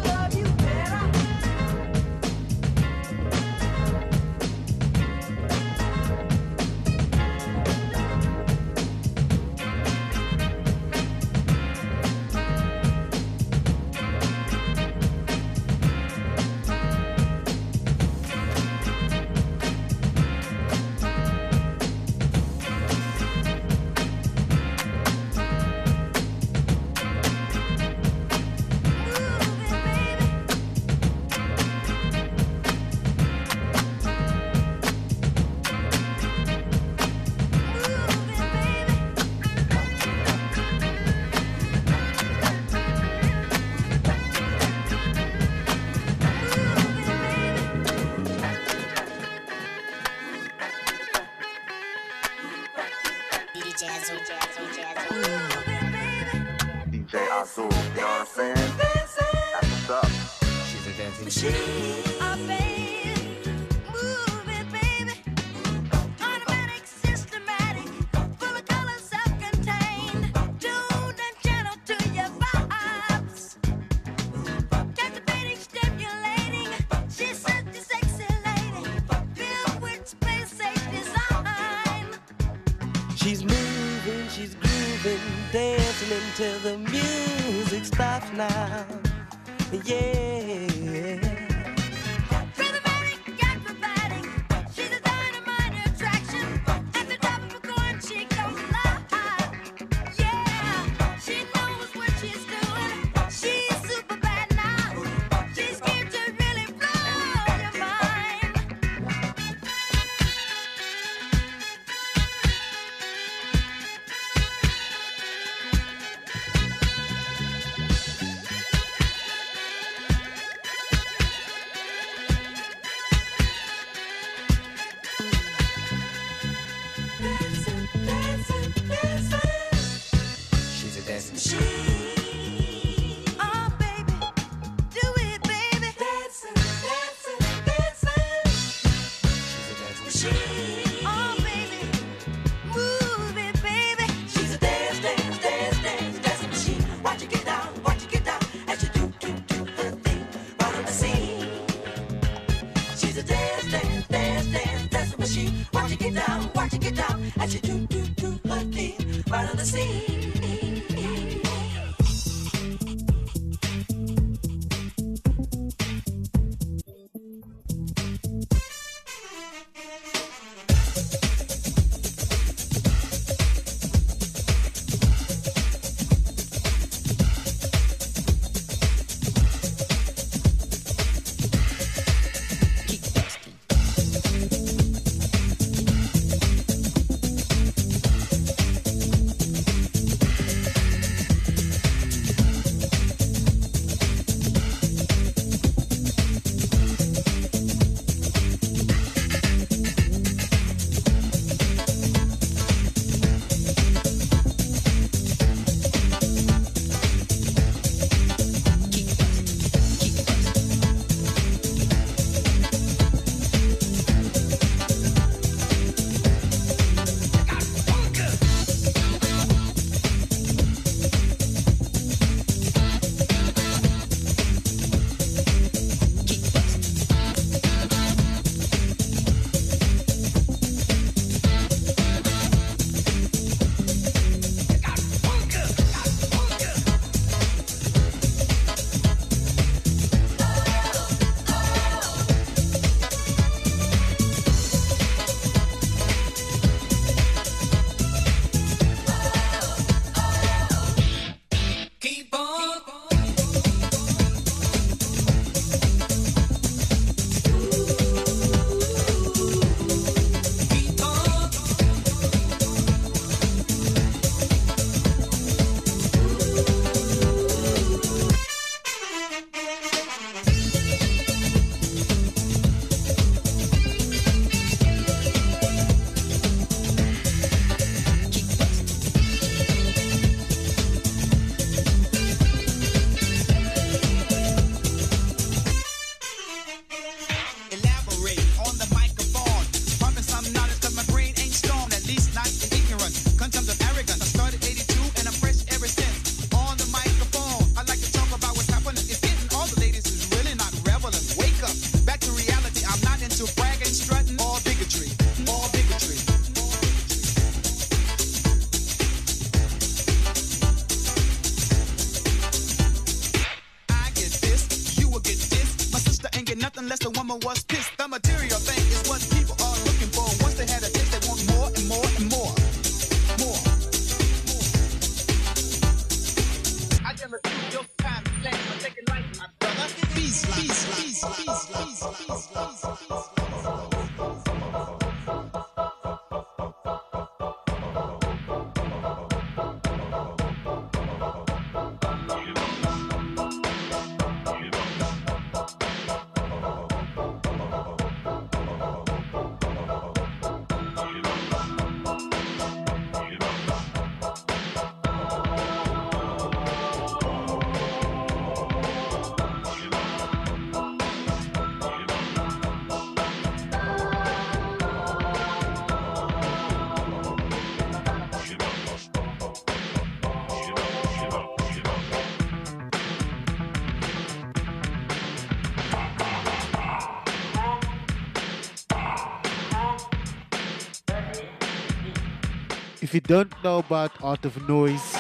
don't know about Art of Noise,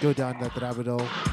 go down that rabbit hole.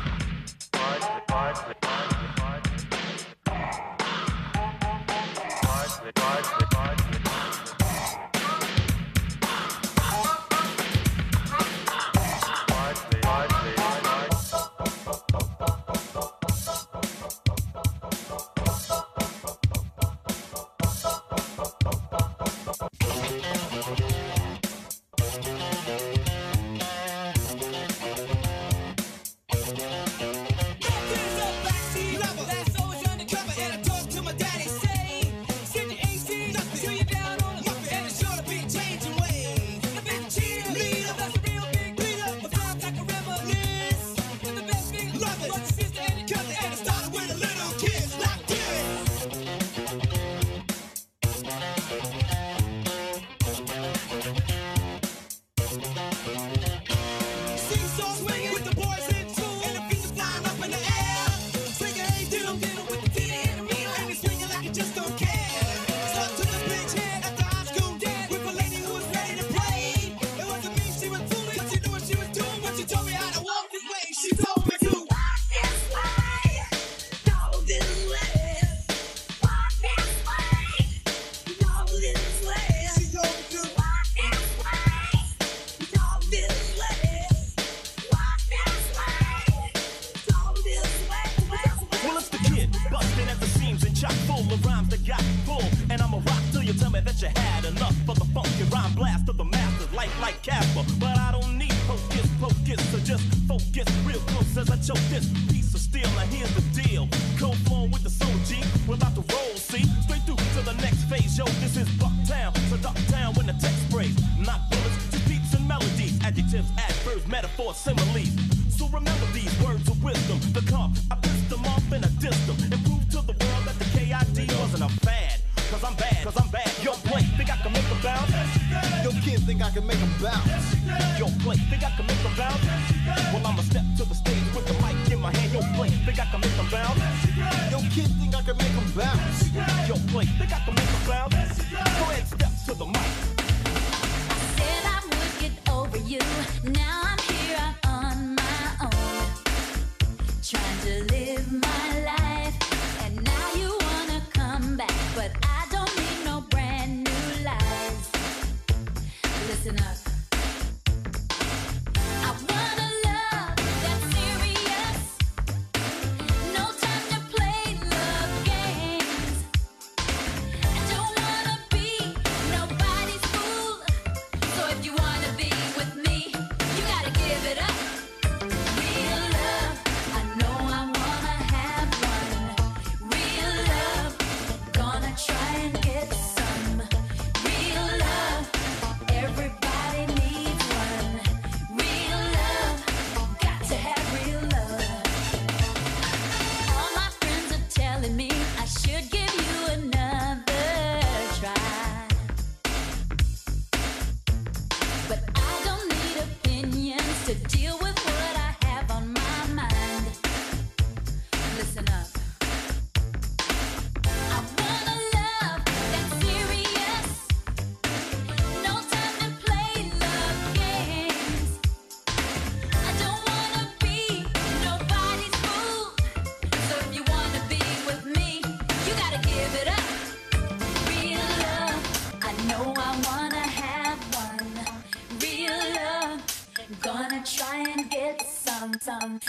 Some,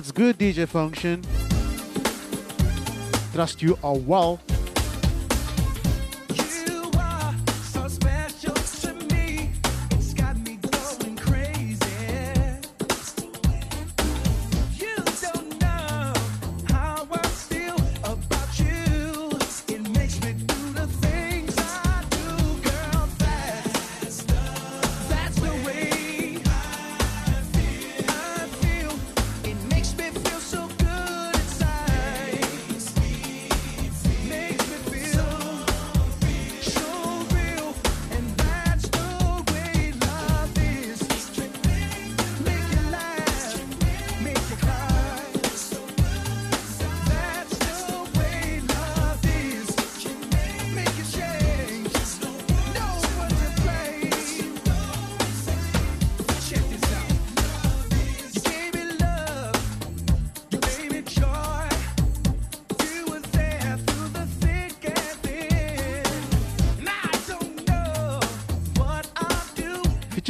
What's good, DJ Function? Trust you are well.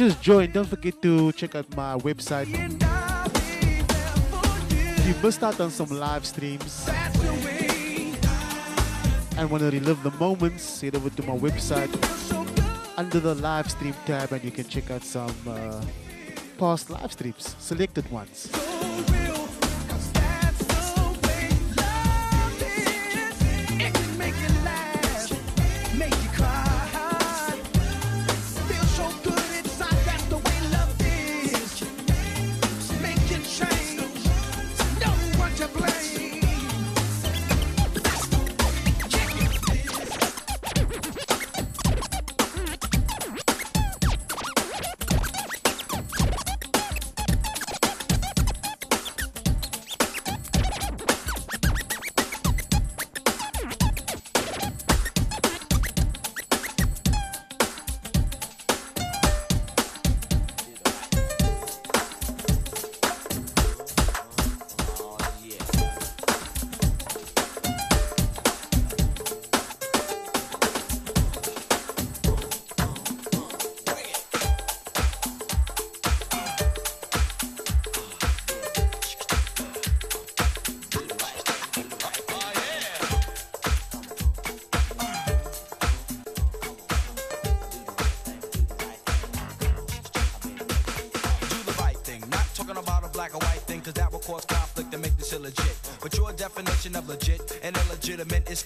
Just joined, don't forget to check out my website. You missed out on some live streams and want to relive the moments, head over to my website under the live stream tab and you can check out some uh, past live streams, selected ones.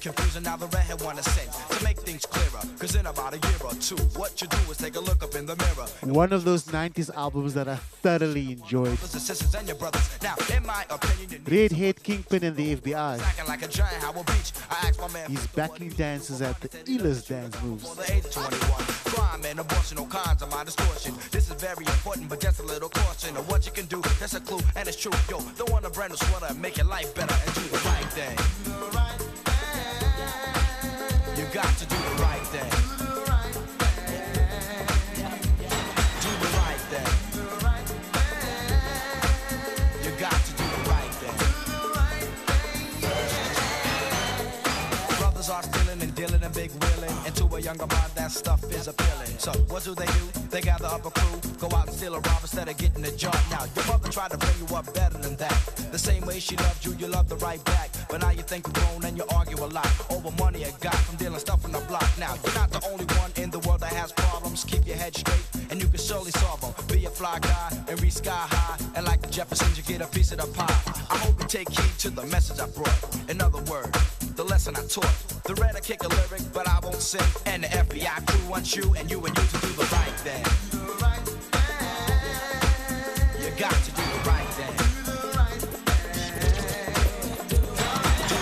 Confusing. Now the redhead wanna sing to make things clearer. Cause in about a year or two, what you do is take a look up in the mirror. One of those 90s albums that I thoroughly enjoyed. Brothers and sisters and your brothers. Now, opinion, Redhead Kingpin and the FBI. like giant Howard Beach. I asked my man He's backing dancers at the illest dance moves. for the age of 21. Crime and abortion, all kinds of my distortion. This is very important, but just a little caution of what you can do. That's a clue, and it's true. Yo, don't want a brand new sweater make your life better and do the right thing got to do the right thing. You got to do the right thing. Brothers are stealing and dealing and big willing into a younger body that stuff is appealing. So what do they do? They gather up a crew, go out and steal a rob instead of getting a job. Now your mother tried to bring you up better than that. The same way she loved you, you loved her right back. But now you think you're grown and you argue a lot over money you got from dealing stuff on the block. Now you're not the only one in the world that has problems. Keep your head straight and you can surely solve them. Be a fly guy and reach sky high. And like the Jeffersons, you get a piece of the pie. I hope you take heed to the message I brought. In other words, the lesson I taught. The red I kick a lyric, but I won't sing. And the FBI crew wants you and you and you to do the right thing. You got to do the right thing. Do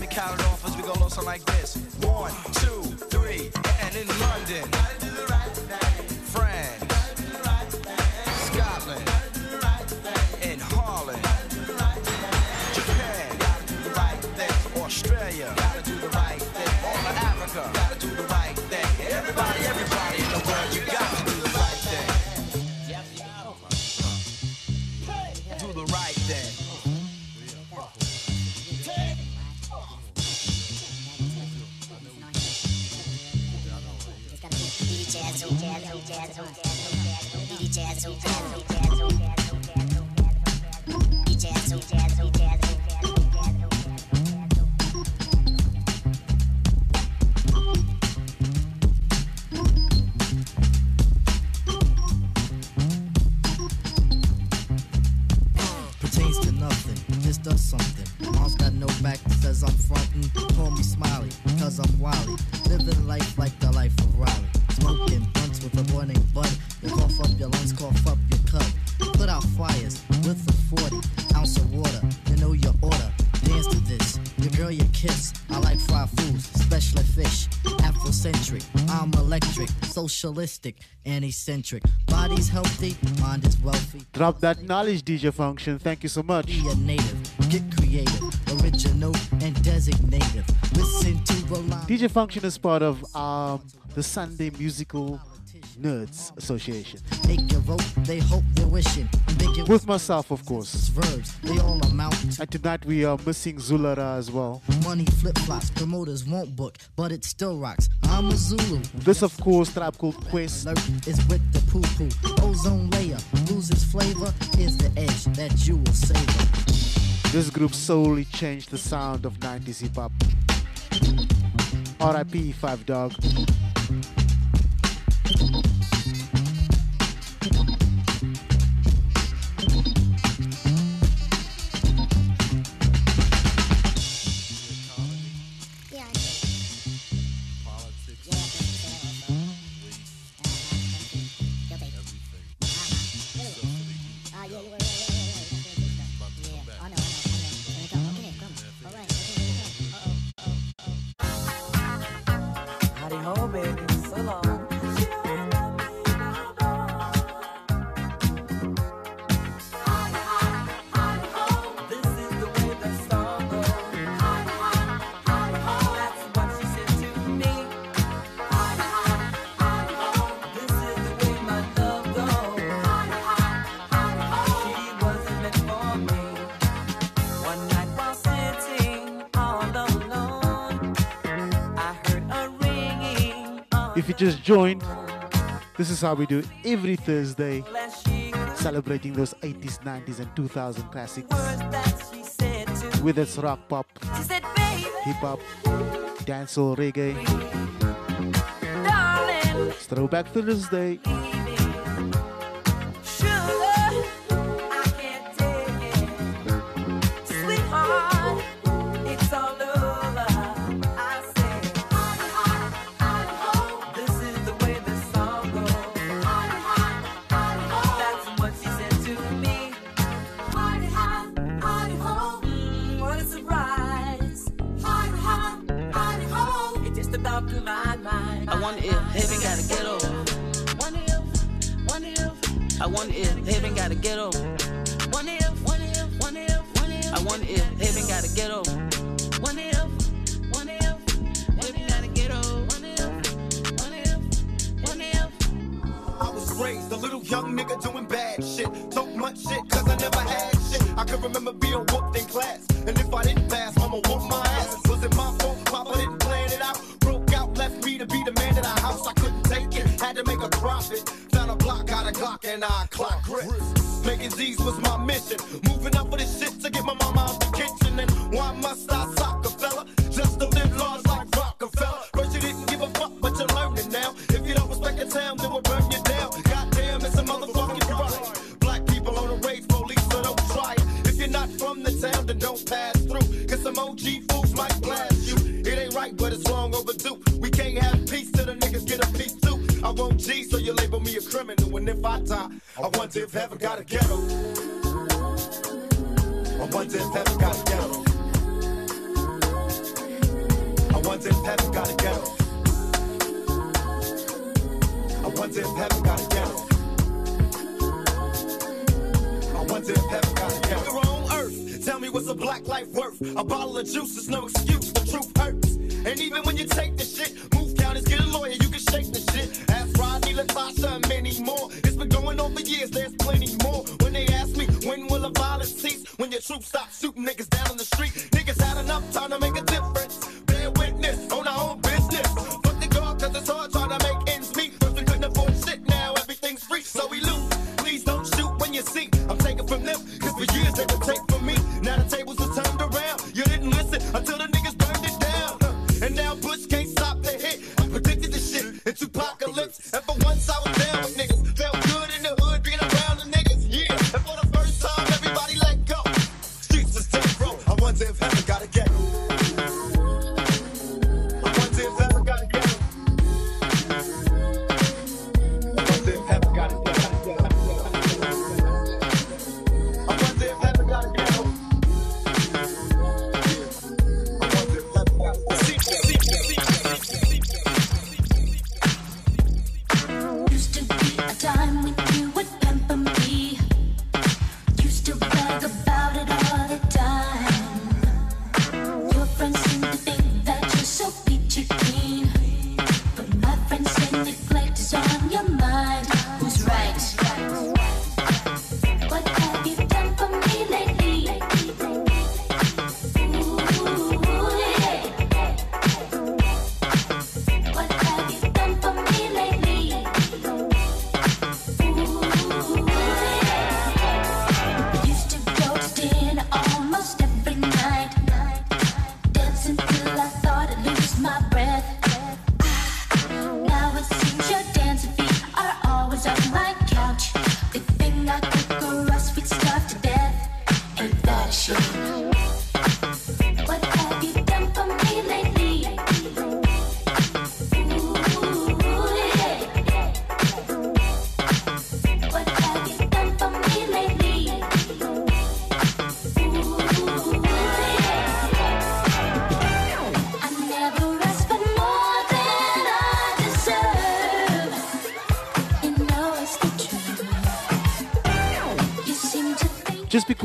do count it off as we go like pertains socialistic, and eccentric. Body's healthy, mind is wealthy. Drop that knowledge, DJ Function. Thank you so much. Be a native, get creative, original and designative. Listen to the line. DJ Function is part of um, the Sunday Musical Nerds Association. Make your vote, they hope they're wishing. With myself, of course. verbs, they all amount And tonight we are missing Zulara as well. money flip flops. Promoters won't book, but it still rocks. I'm a Zulu. This, of course, Tribe Called Quest. Is with the poo poo. Ozone layer loses flavor. Is the edge that you will savor. This group solely changed the sound of 90s hip hop. RIP, Phife Dawg. If you just joined, this is how we do every Thursday, celebrating those 80s, 90s, and 2000 classics. With its rock pop, She said, baby, hip hop, dancehall, reggae. It's Throwback Thursday.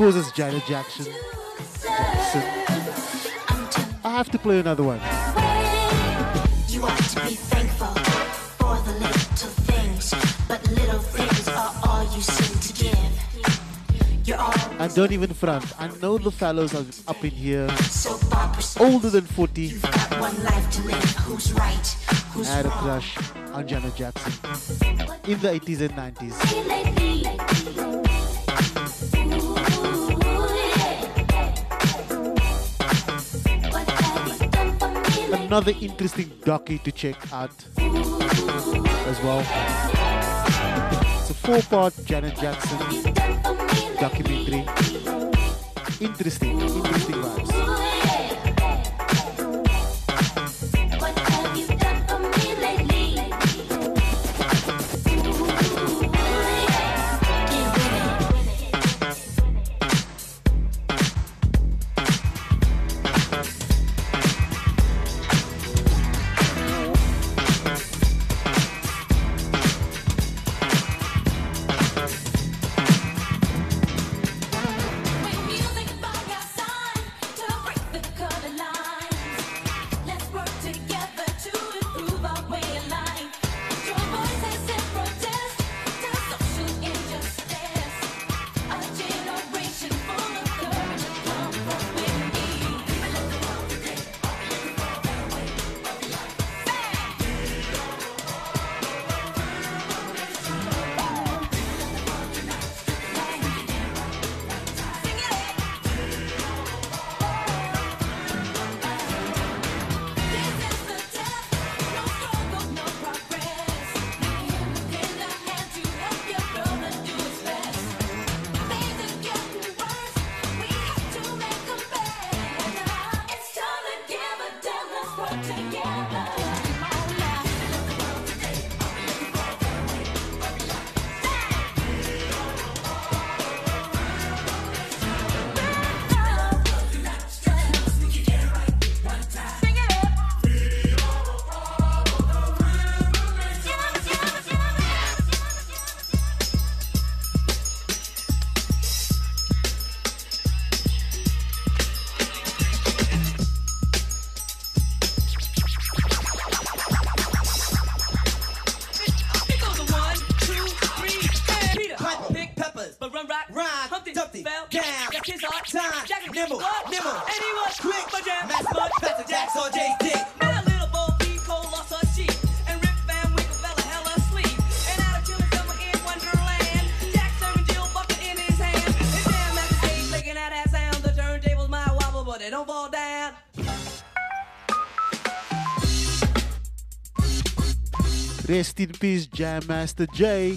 course, it's Janet Jackson. Jackson. I have to play another one. You ought to be thankful for the little things, but little things are all you seem to give. You're all and don't even front. I know the fellows are up in here, older than 40. You've got one life to live. Who's right? Who's I had a crush on Janet Jackson in the 80s and 90s. another interesting docu to check out as well. It's a four part Janet Jackson documentary. Interesting, interesting vibes. Rest in peace, Jam Master Jay.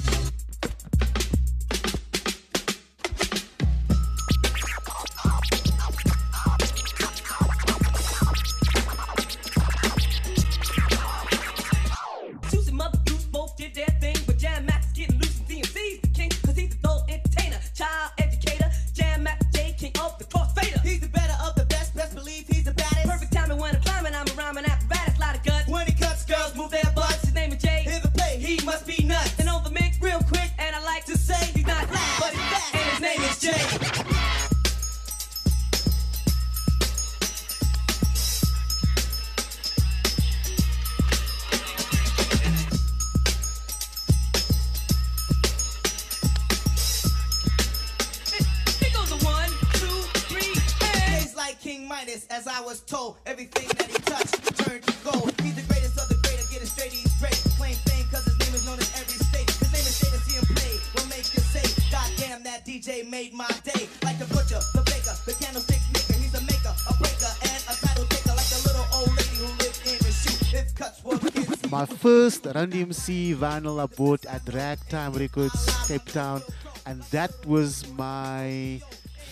first Run DMC vinyl I bought at Ragtime Records, Cape Town, and that was my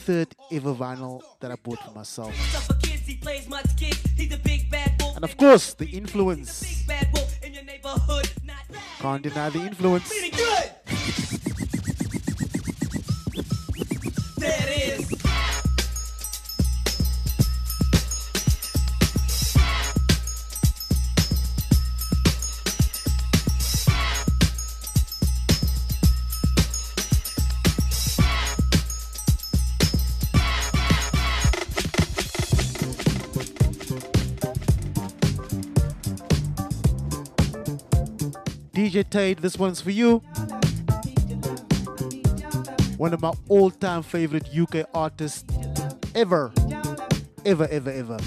third ever vinyl that I bought for myself. And of course, the influence. Can't deny the influence. Tate, This one's for you. One of my all time favorite UK artists ever. Ever, ever, ever.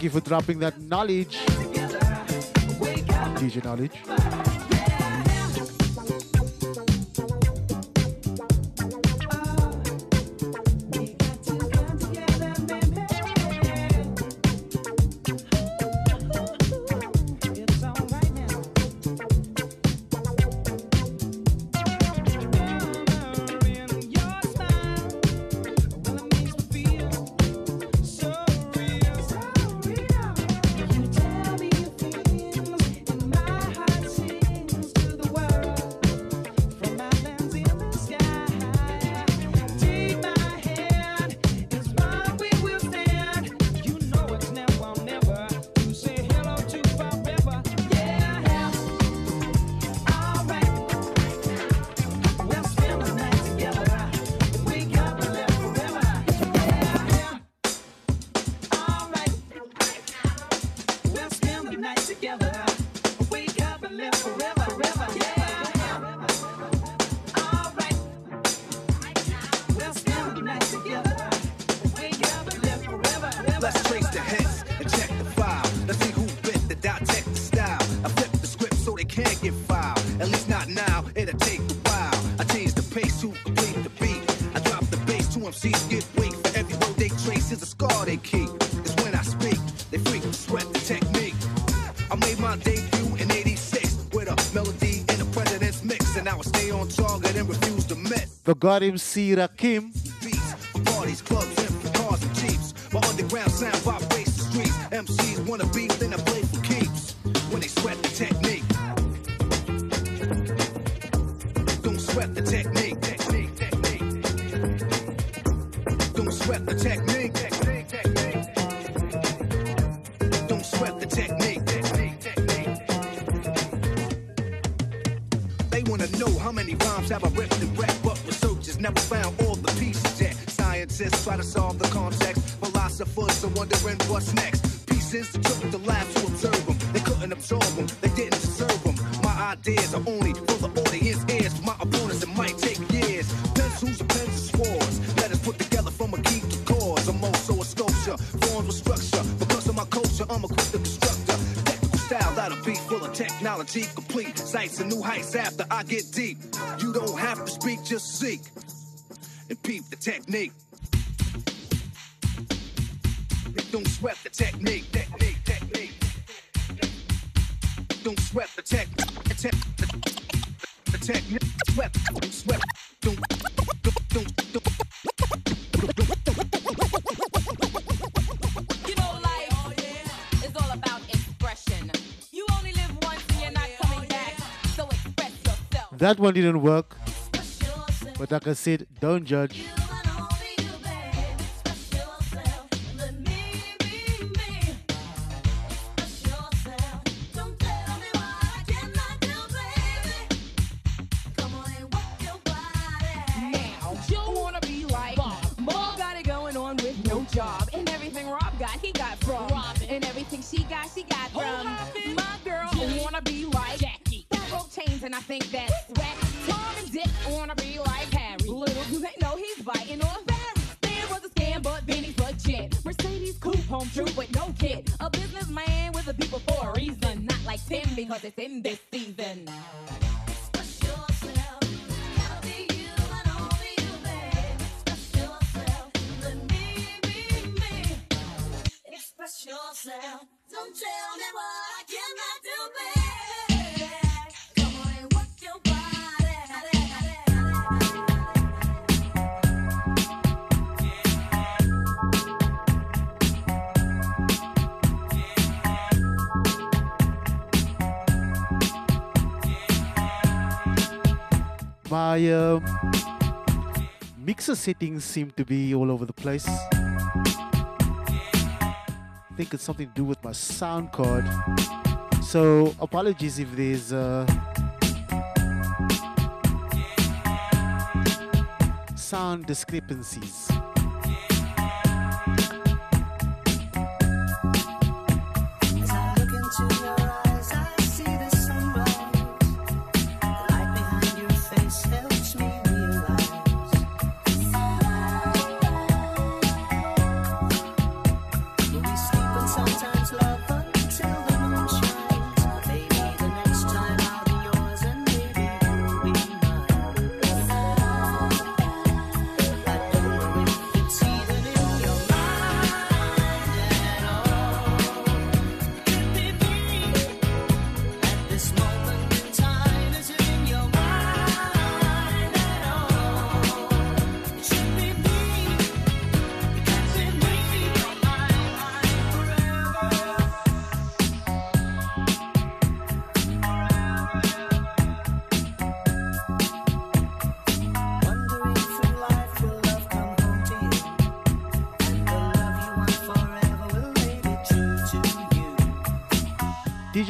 Thank you for dropping that knowledge. DJ knowledge. Miss. Forgot him, next. Pieces took the lab to observe them. They couldn't absorb them, they didn't deserve them. My ideas are only for the audience ears. For my opponents, it might take years. Pencils and pens and swords. Letters put together from a key to cause. I'm also a sculpture, formed with structure. Because of my culture, I'm a quick constructor. Technical style that'll be full of technology, complete sights and new heights after I get deep. You don't have to speak, just seek and peep the technique. Don't sweat the technique, technique, technique. Don't sweat the tech, the tech, the, the technique. Sweat, sweat. Don't, don't, don't, don't. You know, life oh, is all about expression. You only live once and you're not oh, coming oh, back. So express yourself. That one didn't work. But like I said, don't judge. Think that's whack. Tom and Dick wanna be like Harry. Little do they know he's biting on Barry. Stan was a scam, but Benny's legit. Mercedes coupe, home true with no kid. A businessman with the people for a reason. Not like Tim because it's in this season. Express yourself. Don't tell me what I cannot do, baby. My mixer settings seem to be all over the place. I think it's something to do with my sound card. So apologies if there's uh, sound discrepancies.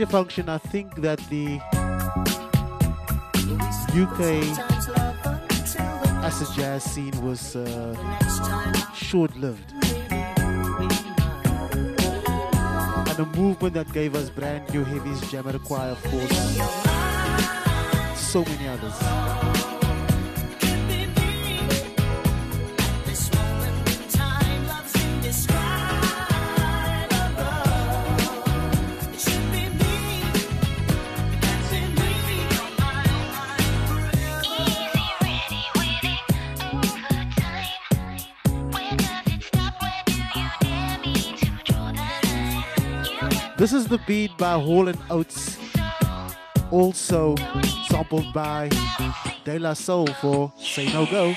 DJ Function, I think that the UK acid jazz scene was uh, short lived. And a movement that gave us brand new heavies, Jamiroquai, of course. So many others. This is the beat by Hall and Oates, also sampled by De La Soul for Say No Go.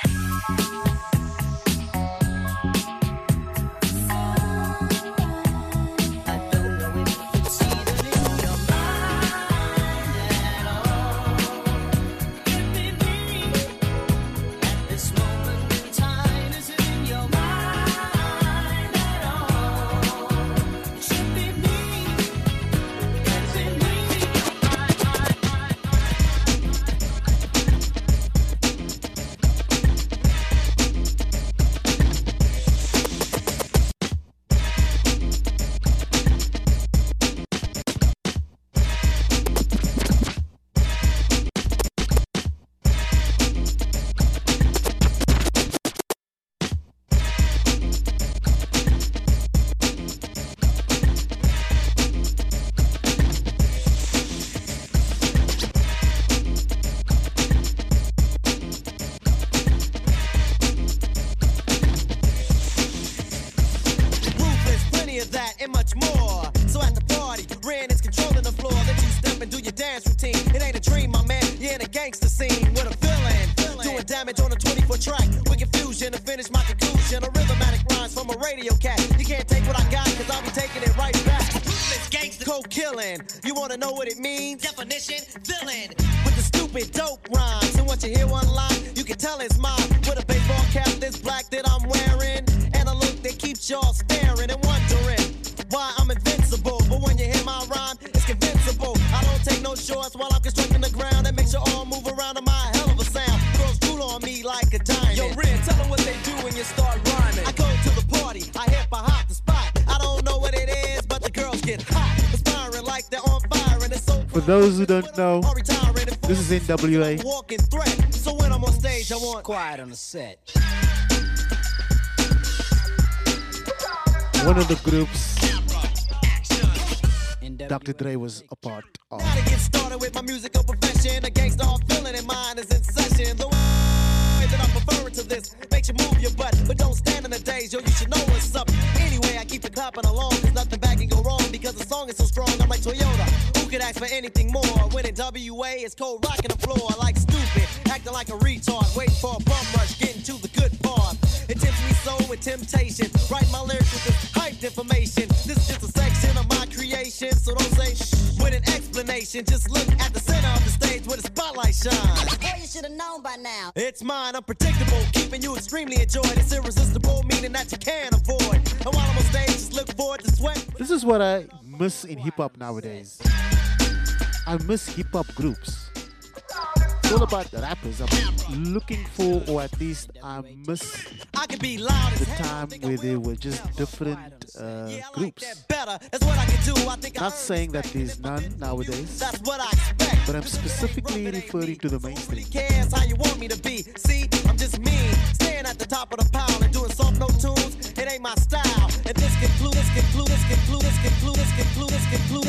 NWA. Walking threat. So when I'm on stage, I want quiet on the set. One of the groups Dr. Dre was a part of. Gotta get started with my musical profession. A gangster heart feeling in mind is in session. The way that I'm referring to this makes you move your butt, but don't stand in the days, yo, you should know what's up. Anyway, I keep it clapping along, There's nothing bad can go wrong because the song is so strong. I'm like Toyota, who could ask for anything more when NWA it's cold rock a retard, waiting for a bum rush, getting to the good part. It tempts me so with temptation. Write my lyrics with this information. This is just a section of my creation, so don't say shh with an explanation. Just look at the center of the stage where the spotlight shines. Boy, you should have known by now. It's mine, unpredictable, keeping you extremely enjoyed. It's irresistible, meaning that you can't avoid. And while I'm on stage, just look forward to sweat. This is what I miss in hip hop nowadays. I miss hip hop groups all about the rappers. I'm looking for, or at least I miss I could be loud the time where there were just different uh, groups. Not saying that there's none nowadays, but I'm specifically referring to the mainstream. See, I'm just me, staying at the top of the pile and doing soft no tunes. It ain't my style, and this concludes.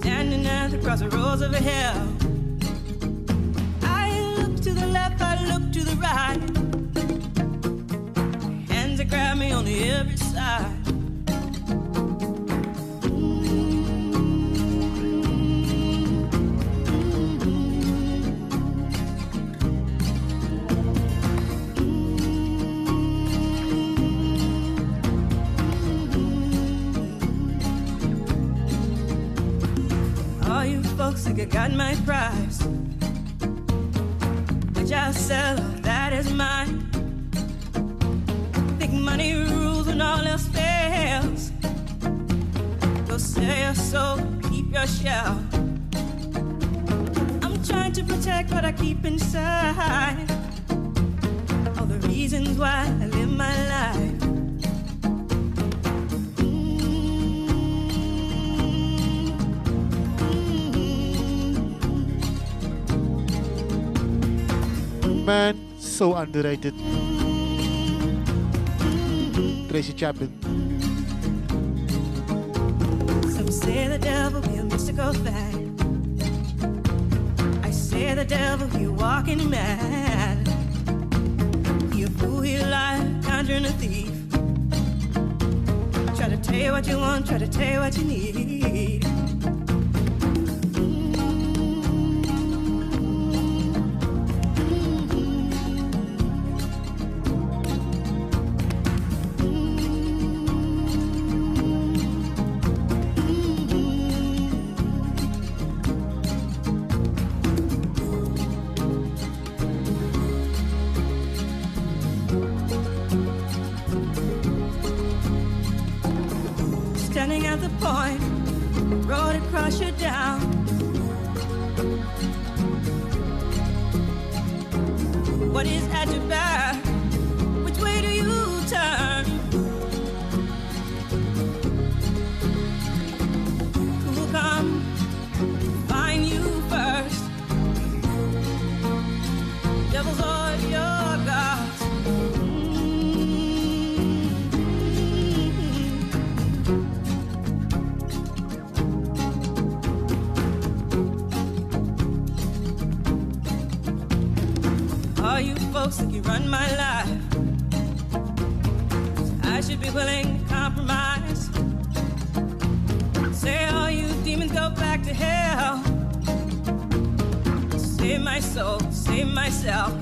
Standing at the crossroads of hell. I look to the left, I look to the right. Hands that grab me on the every side. Folks think I got my prize. Which I'll sell, that is mine. Think money rules and all else fails. Go sell your soul, keep your shell. I'm trying to protect what I keep inside. All the reasons why I live my life. Man, so underrated. Tracy Chapman. Some say the devil be a mystical thing. I say the devil he walking mad. A fool, he a liar, conjuring a thief. Try to tell you what you want, try to tell you what you need. Point, road across you down. What is at your back? Folks think you run my life. I should be willing to compromise. Say all you demons go back to hell. Save my soul, save myself.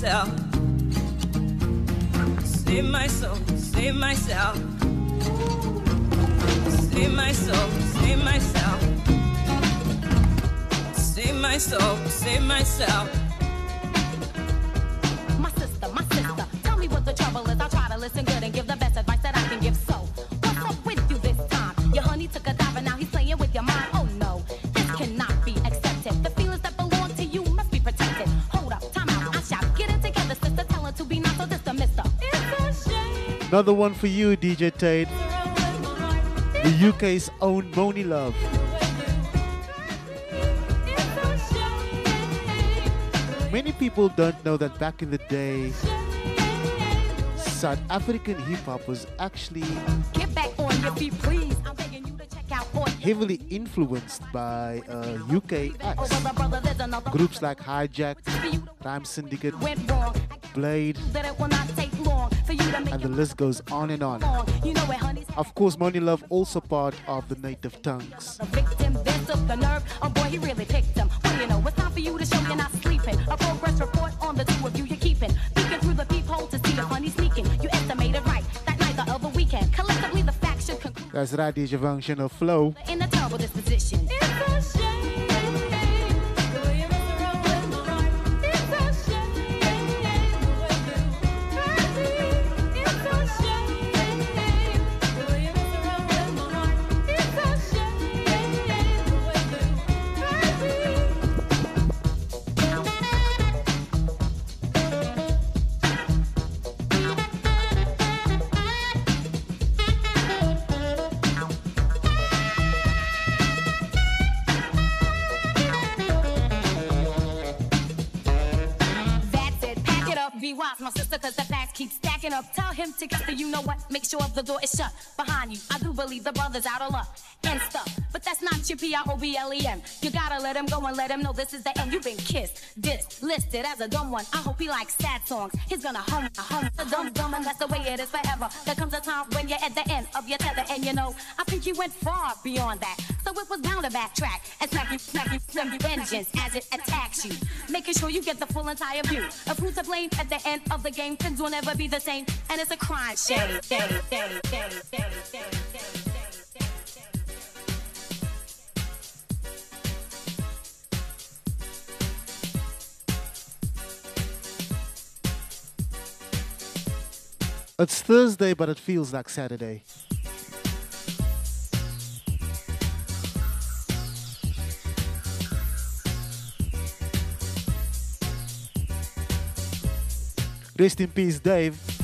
Myself. Save my soul, save myself. Save my soul, save myself. Save my soul, save myself. Another one for you, DJ Tate. The UK's own Monie Love. Many people don't know that back in the day, South African hip hop was actually Get back on your feet, please. I'm you to check out heavily influenced by uh, UK acts. There's another Groups like Hijack, Rhyme Syndicate. Blade, That it will not take long for you to make and the list goes on and on. You know it, honey. Of course, Monie Love also part of the native tongues. The victim, then took the nerve. Oh boy, he up. Tell him to get the you know what, make sure the door is shut behind you. I do believe the brother's out of luck not your P R O B L E M. You gotta let him go and let him know this is the end. You've been kissed, dissed, listed as a dumb one. I hope he likes sad songs. He's gonna hum, hum, the dumb, dumb, and that's the way it is forever. There comes a time when you're at the end of your tether, and you know, I think you went far beyond that. So it was bound to backtrack and smack you, smack you, smack you, vengeance as it attacks you. Making sure you get the full entire view of who's to blame at the end of the game. Things will never be the same, and it's a crime shame. Shame, shame, shame, shame, shame, shame, shame. It's Thursday, but it feels like Saturday. Rest in peace, Dave.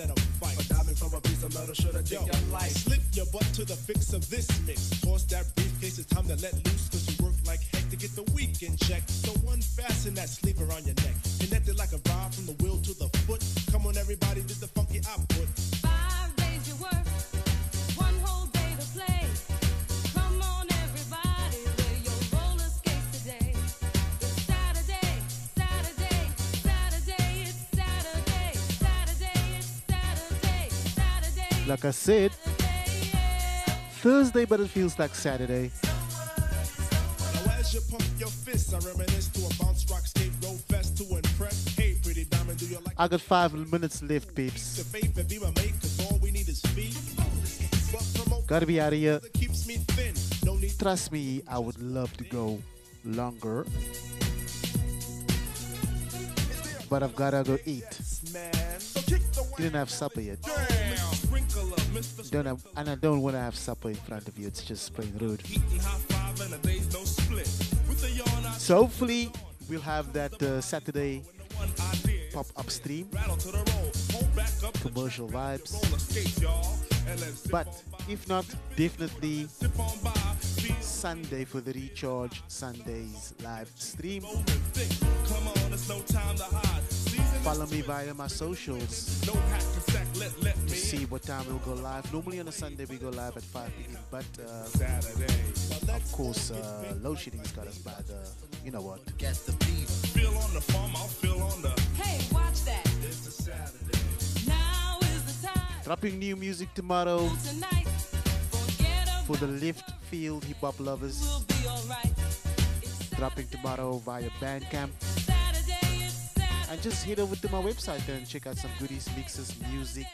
Instead of fight. A diamond from a piece of metal should have taken your life. Slip your butt to the fix of this mix. Toss that briefcase, it's time to let loose. Cause you work like heck to get the weekend check. So unfasten that sleeve around your neck. Connected like a rod from the wheel to the foot. Come on, everybody, did the funky output. Five Like I said, Thursday, but it feels like Saturday. Now as you pump your fists, I reminisce to a bounce rock skate roll fest to impress. Hey, pretty diamond, do you like I got five minutes left, peeps. the faith and be my mate? Cause all we need is feet. But promote Gotta be out of here. keeps me thin. No need Trust me, I would love to go longer. But I've gotta go eat. man. So kick the Didn't have supper yet. Don't have, and I don't want to have supper in front of you. It's just plain rude. So hopefully we'll have that uh, Saturday stream, back up commercial vibes. But if not, definitely Sunday for the Recharge Sundays live stream. Follow me via my socials no hack to sack, let, let to see what time we'll go live. Normally on a Sunday we go live at 5 p.m. But uh, Saturday. of course, uh, load shedding's got us by the, you know what. Get the beat. Feel on the farm, I'll feel on the. Hey, watch that. It's a Saturday. Now is the time. Dropping new music tomorrow Tonight, for the lift field hip hop lovers. will be alright. Dropping tomorrow via Bandcamp. And just head over to my website and check out some goodies, mixes, music,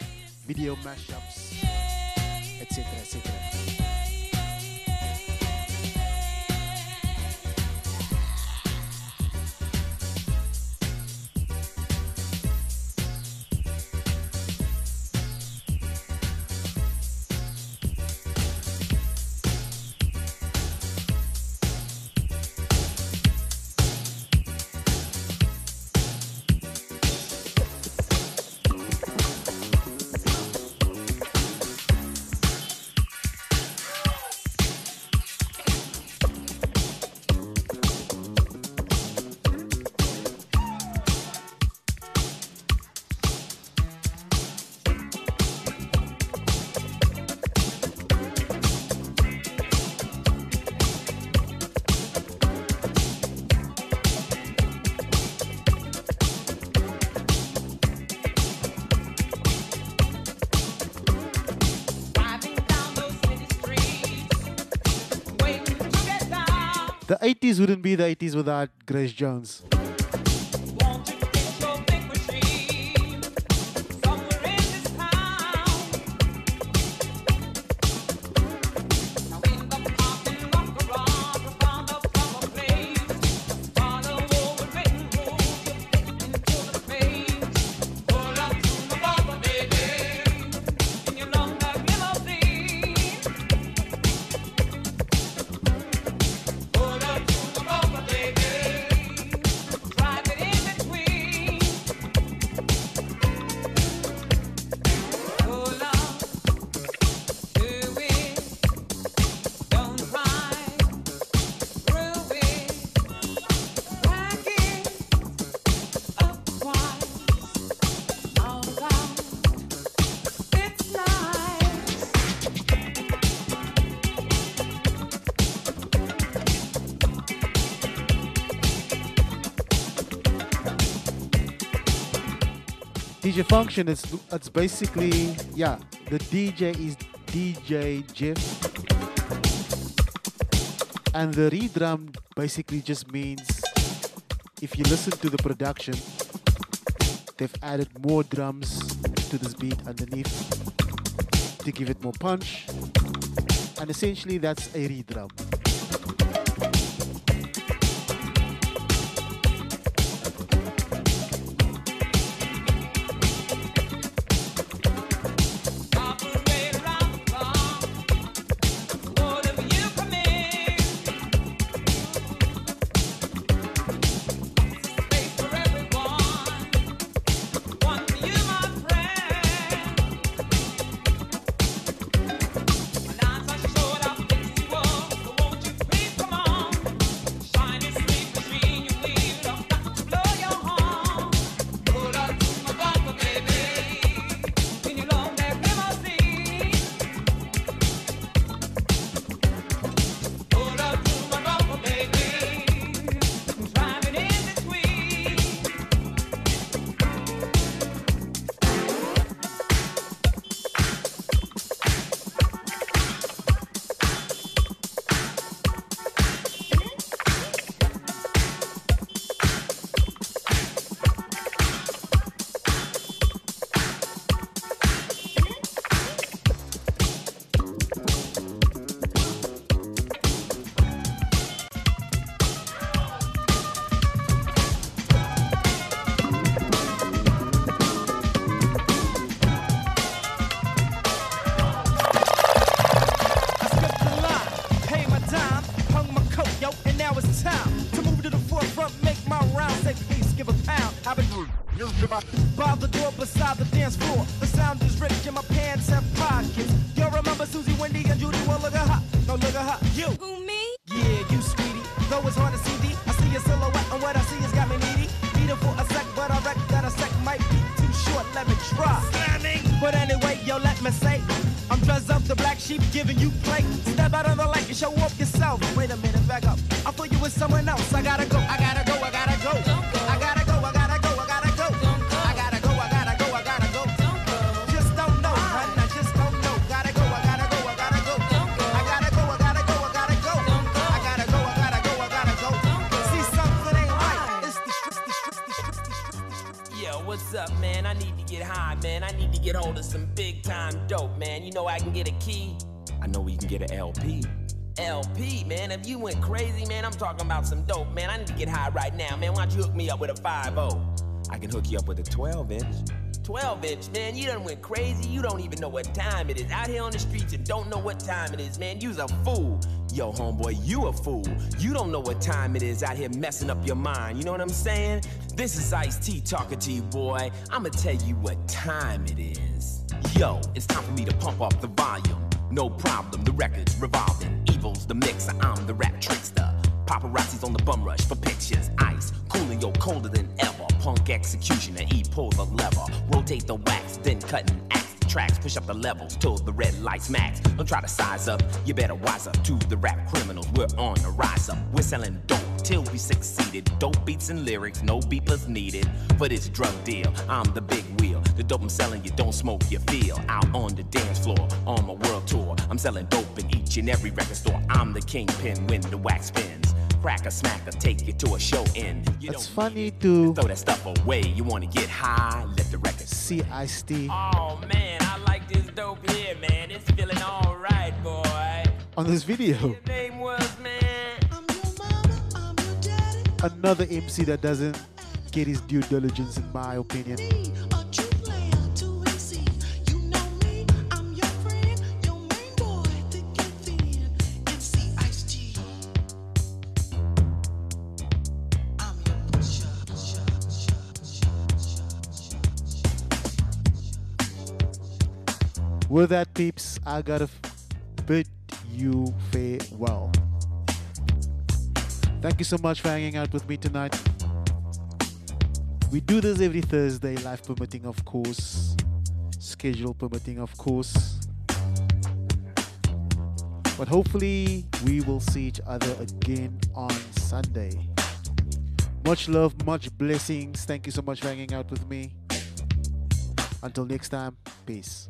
video mashups, etc. etc. 80s wouldn't be the 80s without Grace Jones. Function, it's it's basically yeah. The DJ is DJ Jeff, and the redrum basically just means if you listen to the production, they've added more drums to this beat underneath to give it more punch, and essentially that's a redrum. Key. I know we can get an LP. LP, man. If you went crazy, man, I'm talking about some dope, man. I need to get high right now, man. Why don't you hook me up with a 5 I can hook you up with a 12 inch. 12 inch, man. You done went crazy. You don't even know what time it is. Out here on the streets and don't know what time it is, man. You's a fool. Yo, homeboy, you a fool. You don't know what time it is out here messing up your mind. You know what I'm saying? This is Ice T talking to you, boy. I'ma tell you what time it is. Yo, it's time for me to pump up the volume. No problem, the record's revolving. Evil's the mixer, I'm the rap trickster. Paparazzi's on the bum rush for pictures. Ice, cooling yo colder than ever. Punk executioner, E pull the lever. Rotate the wax, then cut and axe the tracks. Push up the levels till the red lights max. Don't try to size up, you better wise up to the rap criminals. We're on the rise up. We're selling dope till we succeeded. Dope beats and lyrics, no beepers needed. For this drug deal, I'm the big. The dope I'm selling, you don't smoke, you feel. Out on the dance floor, on my world tour. I'm selling dope in each and every record store. I'm the kingpin when the wax spins. Crack a smack or take you to a show in. You It's funny to throw that stuff away. You wanna get high, let the record see Ice T Oh man, I like this dope here, man. It's feeling alright, boy. on this video. Name was man. Another MC that doesn't get his due diligence, in my opinion. With that, peeps, I gotta bid you farewell. Thank you so much for hanging out with me tonight. We do this every Thursday, life permitting, of course, schedule permitting, of course. But hopefully, we will see each other again on Sunday. Much love, much blessings. Thank you so much for hanging out with me. Until next time, peace.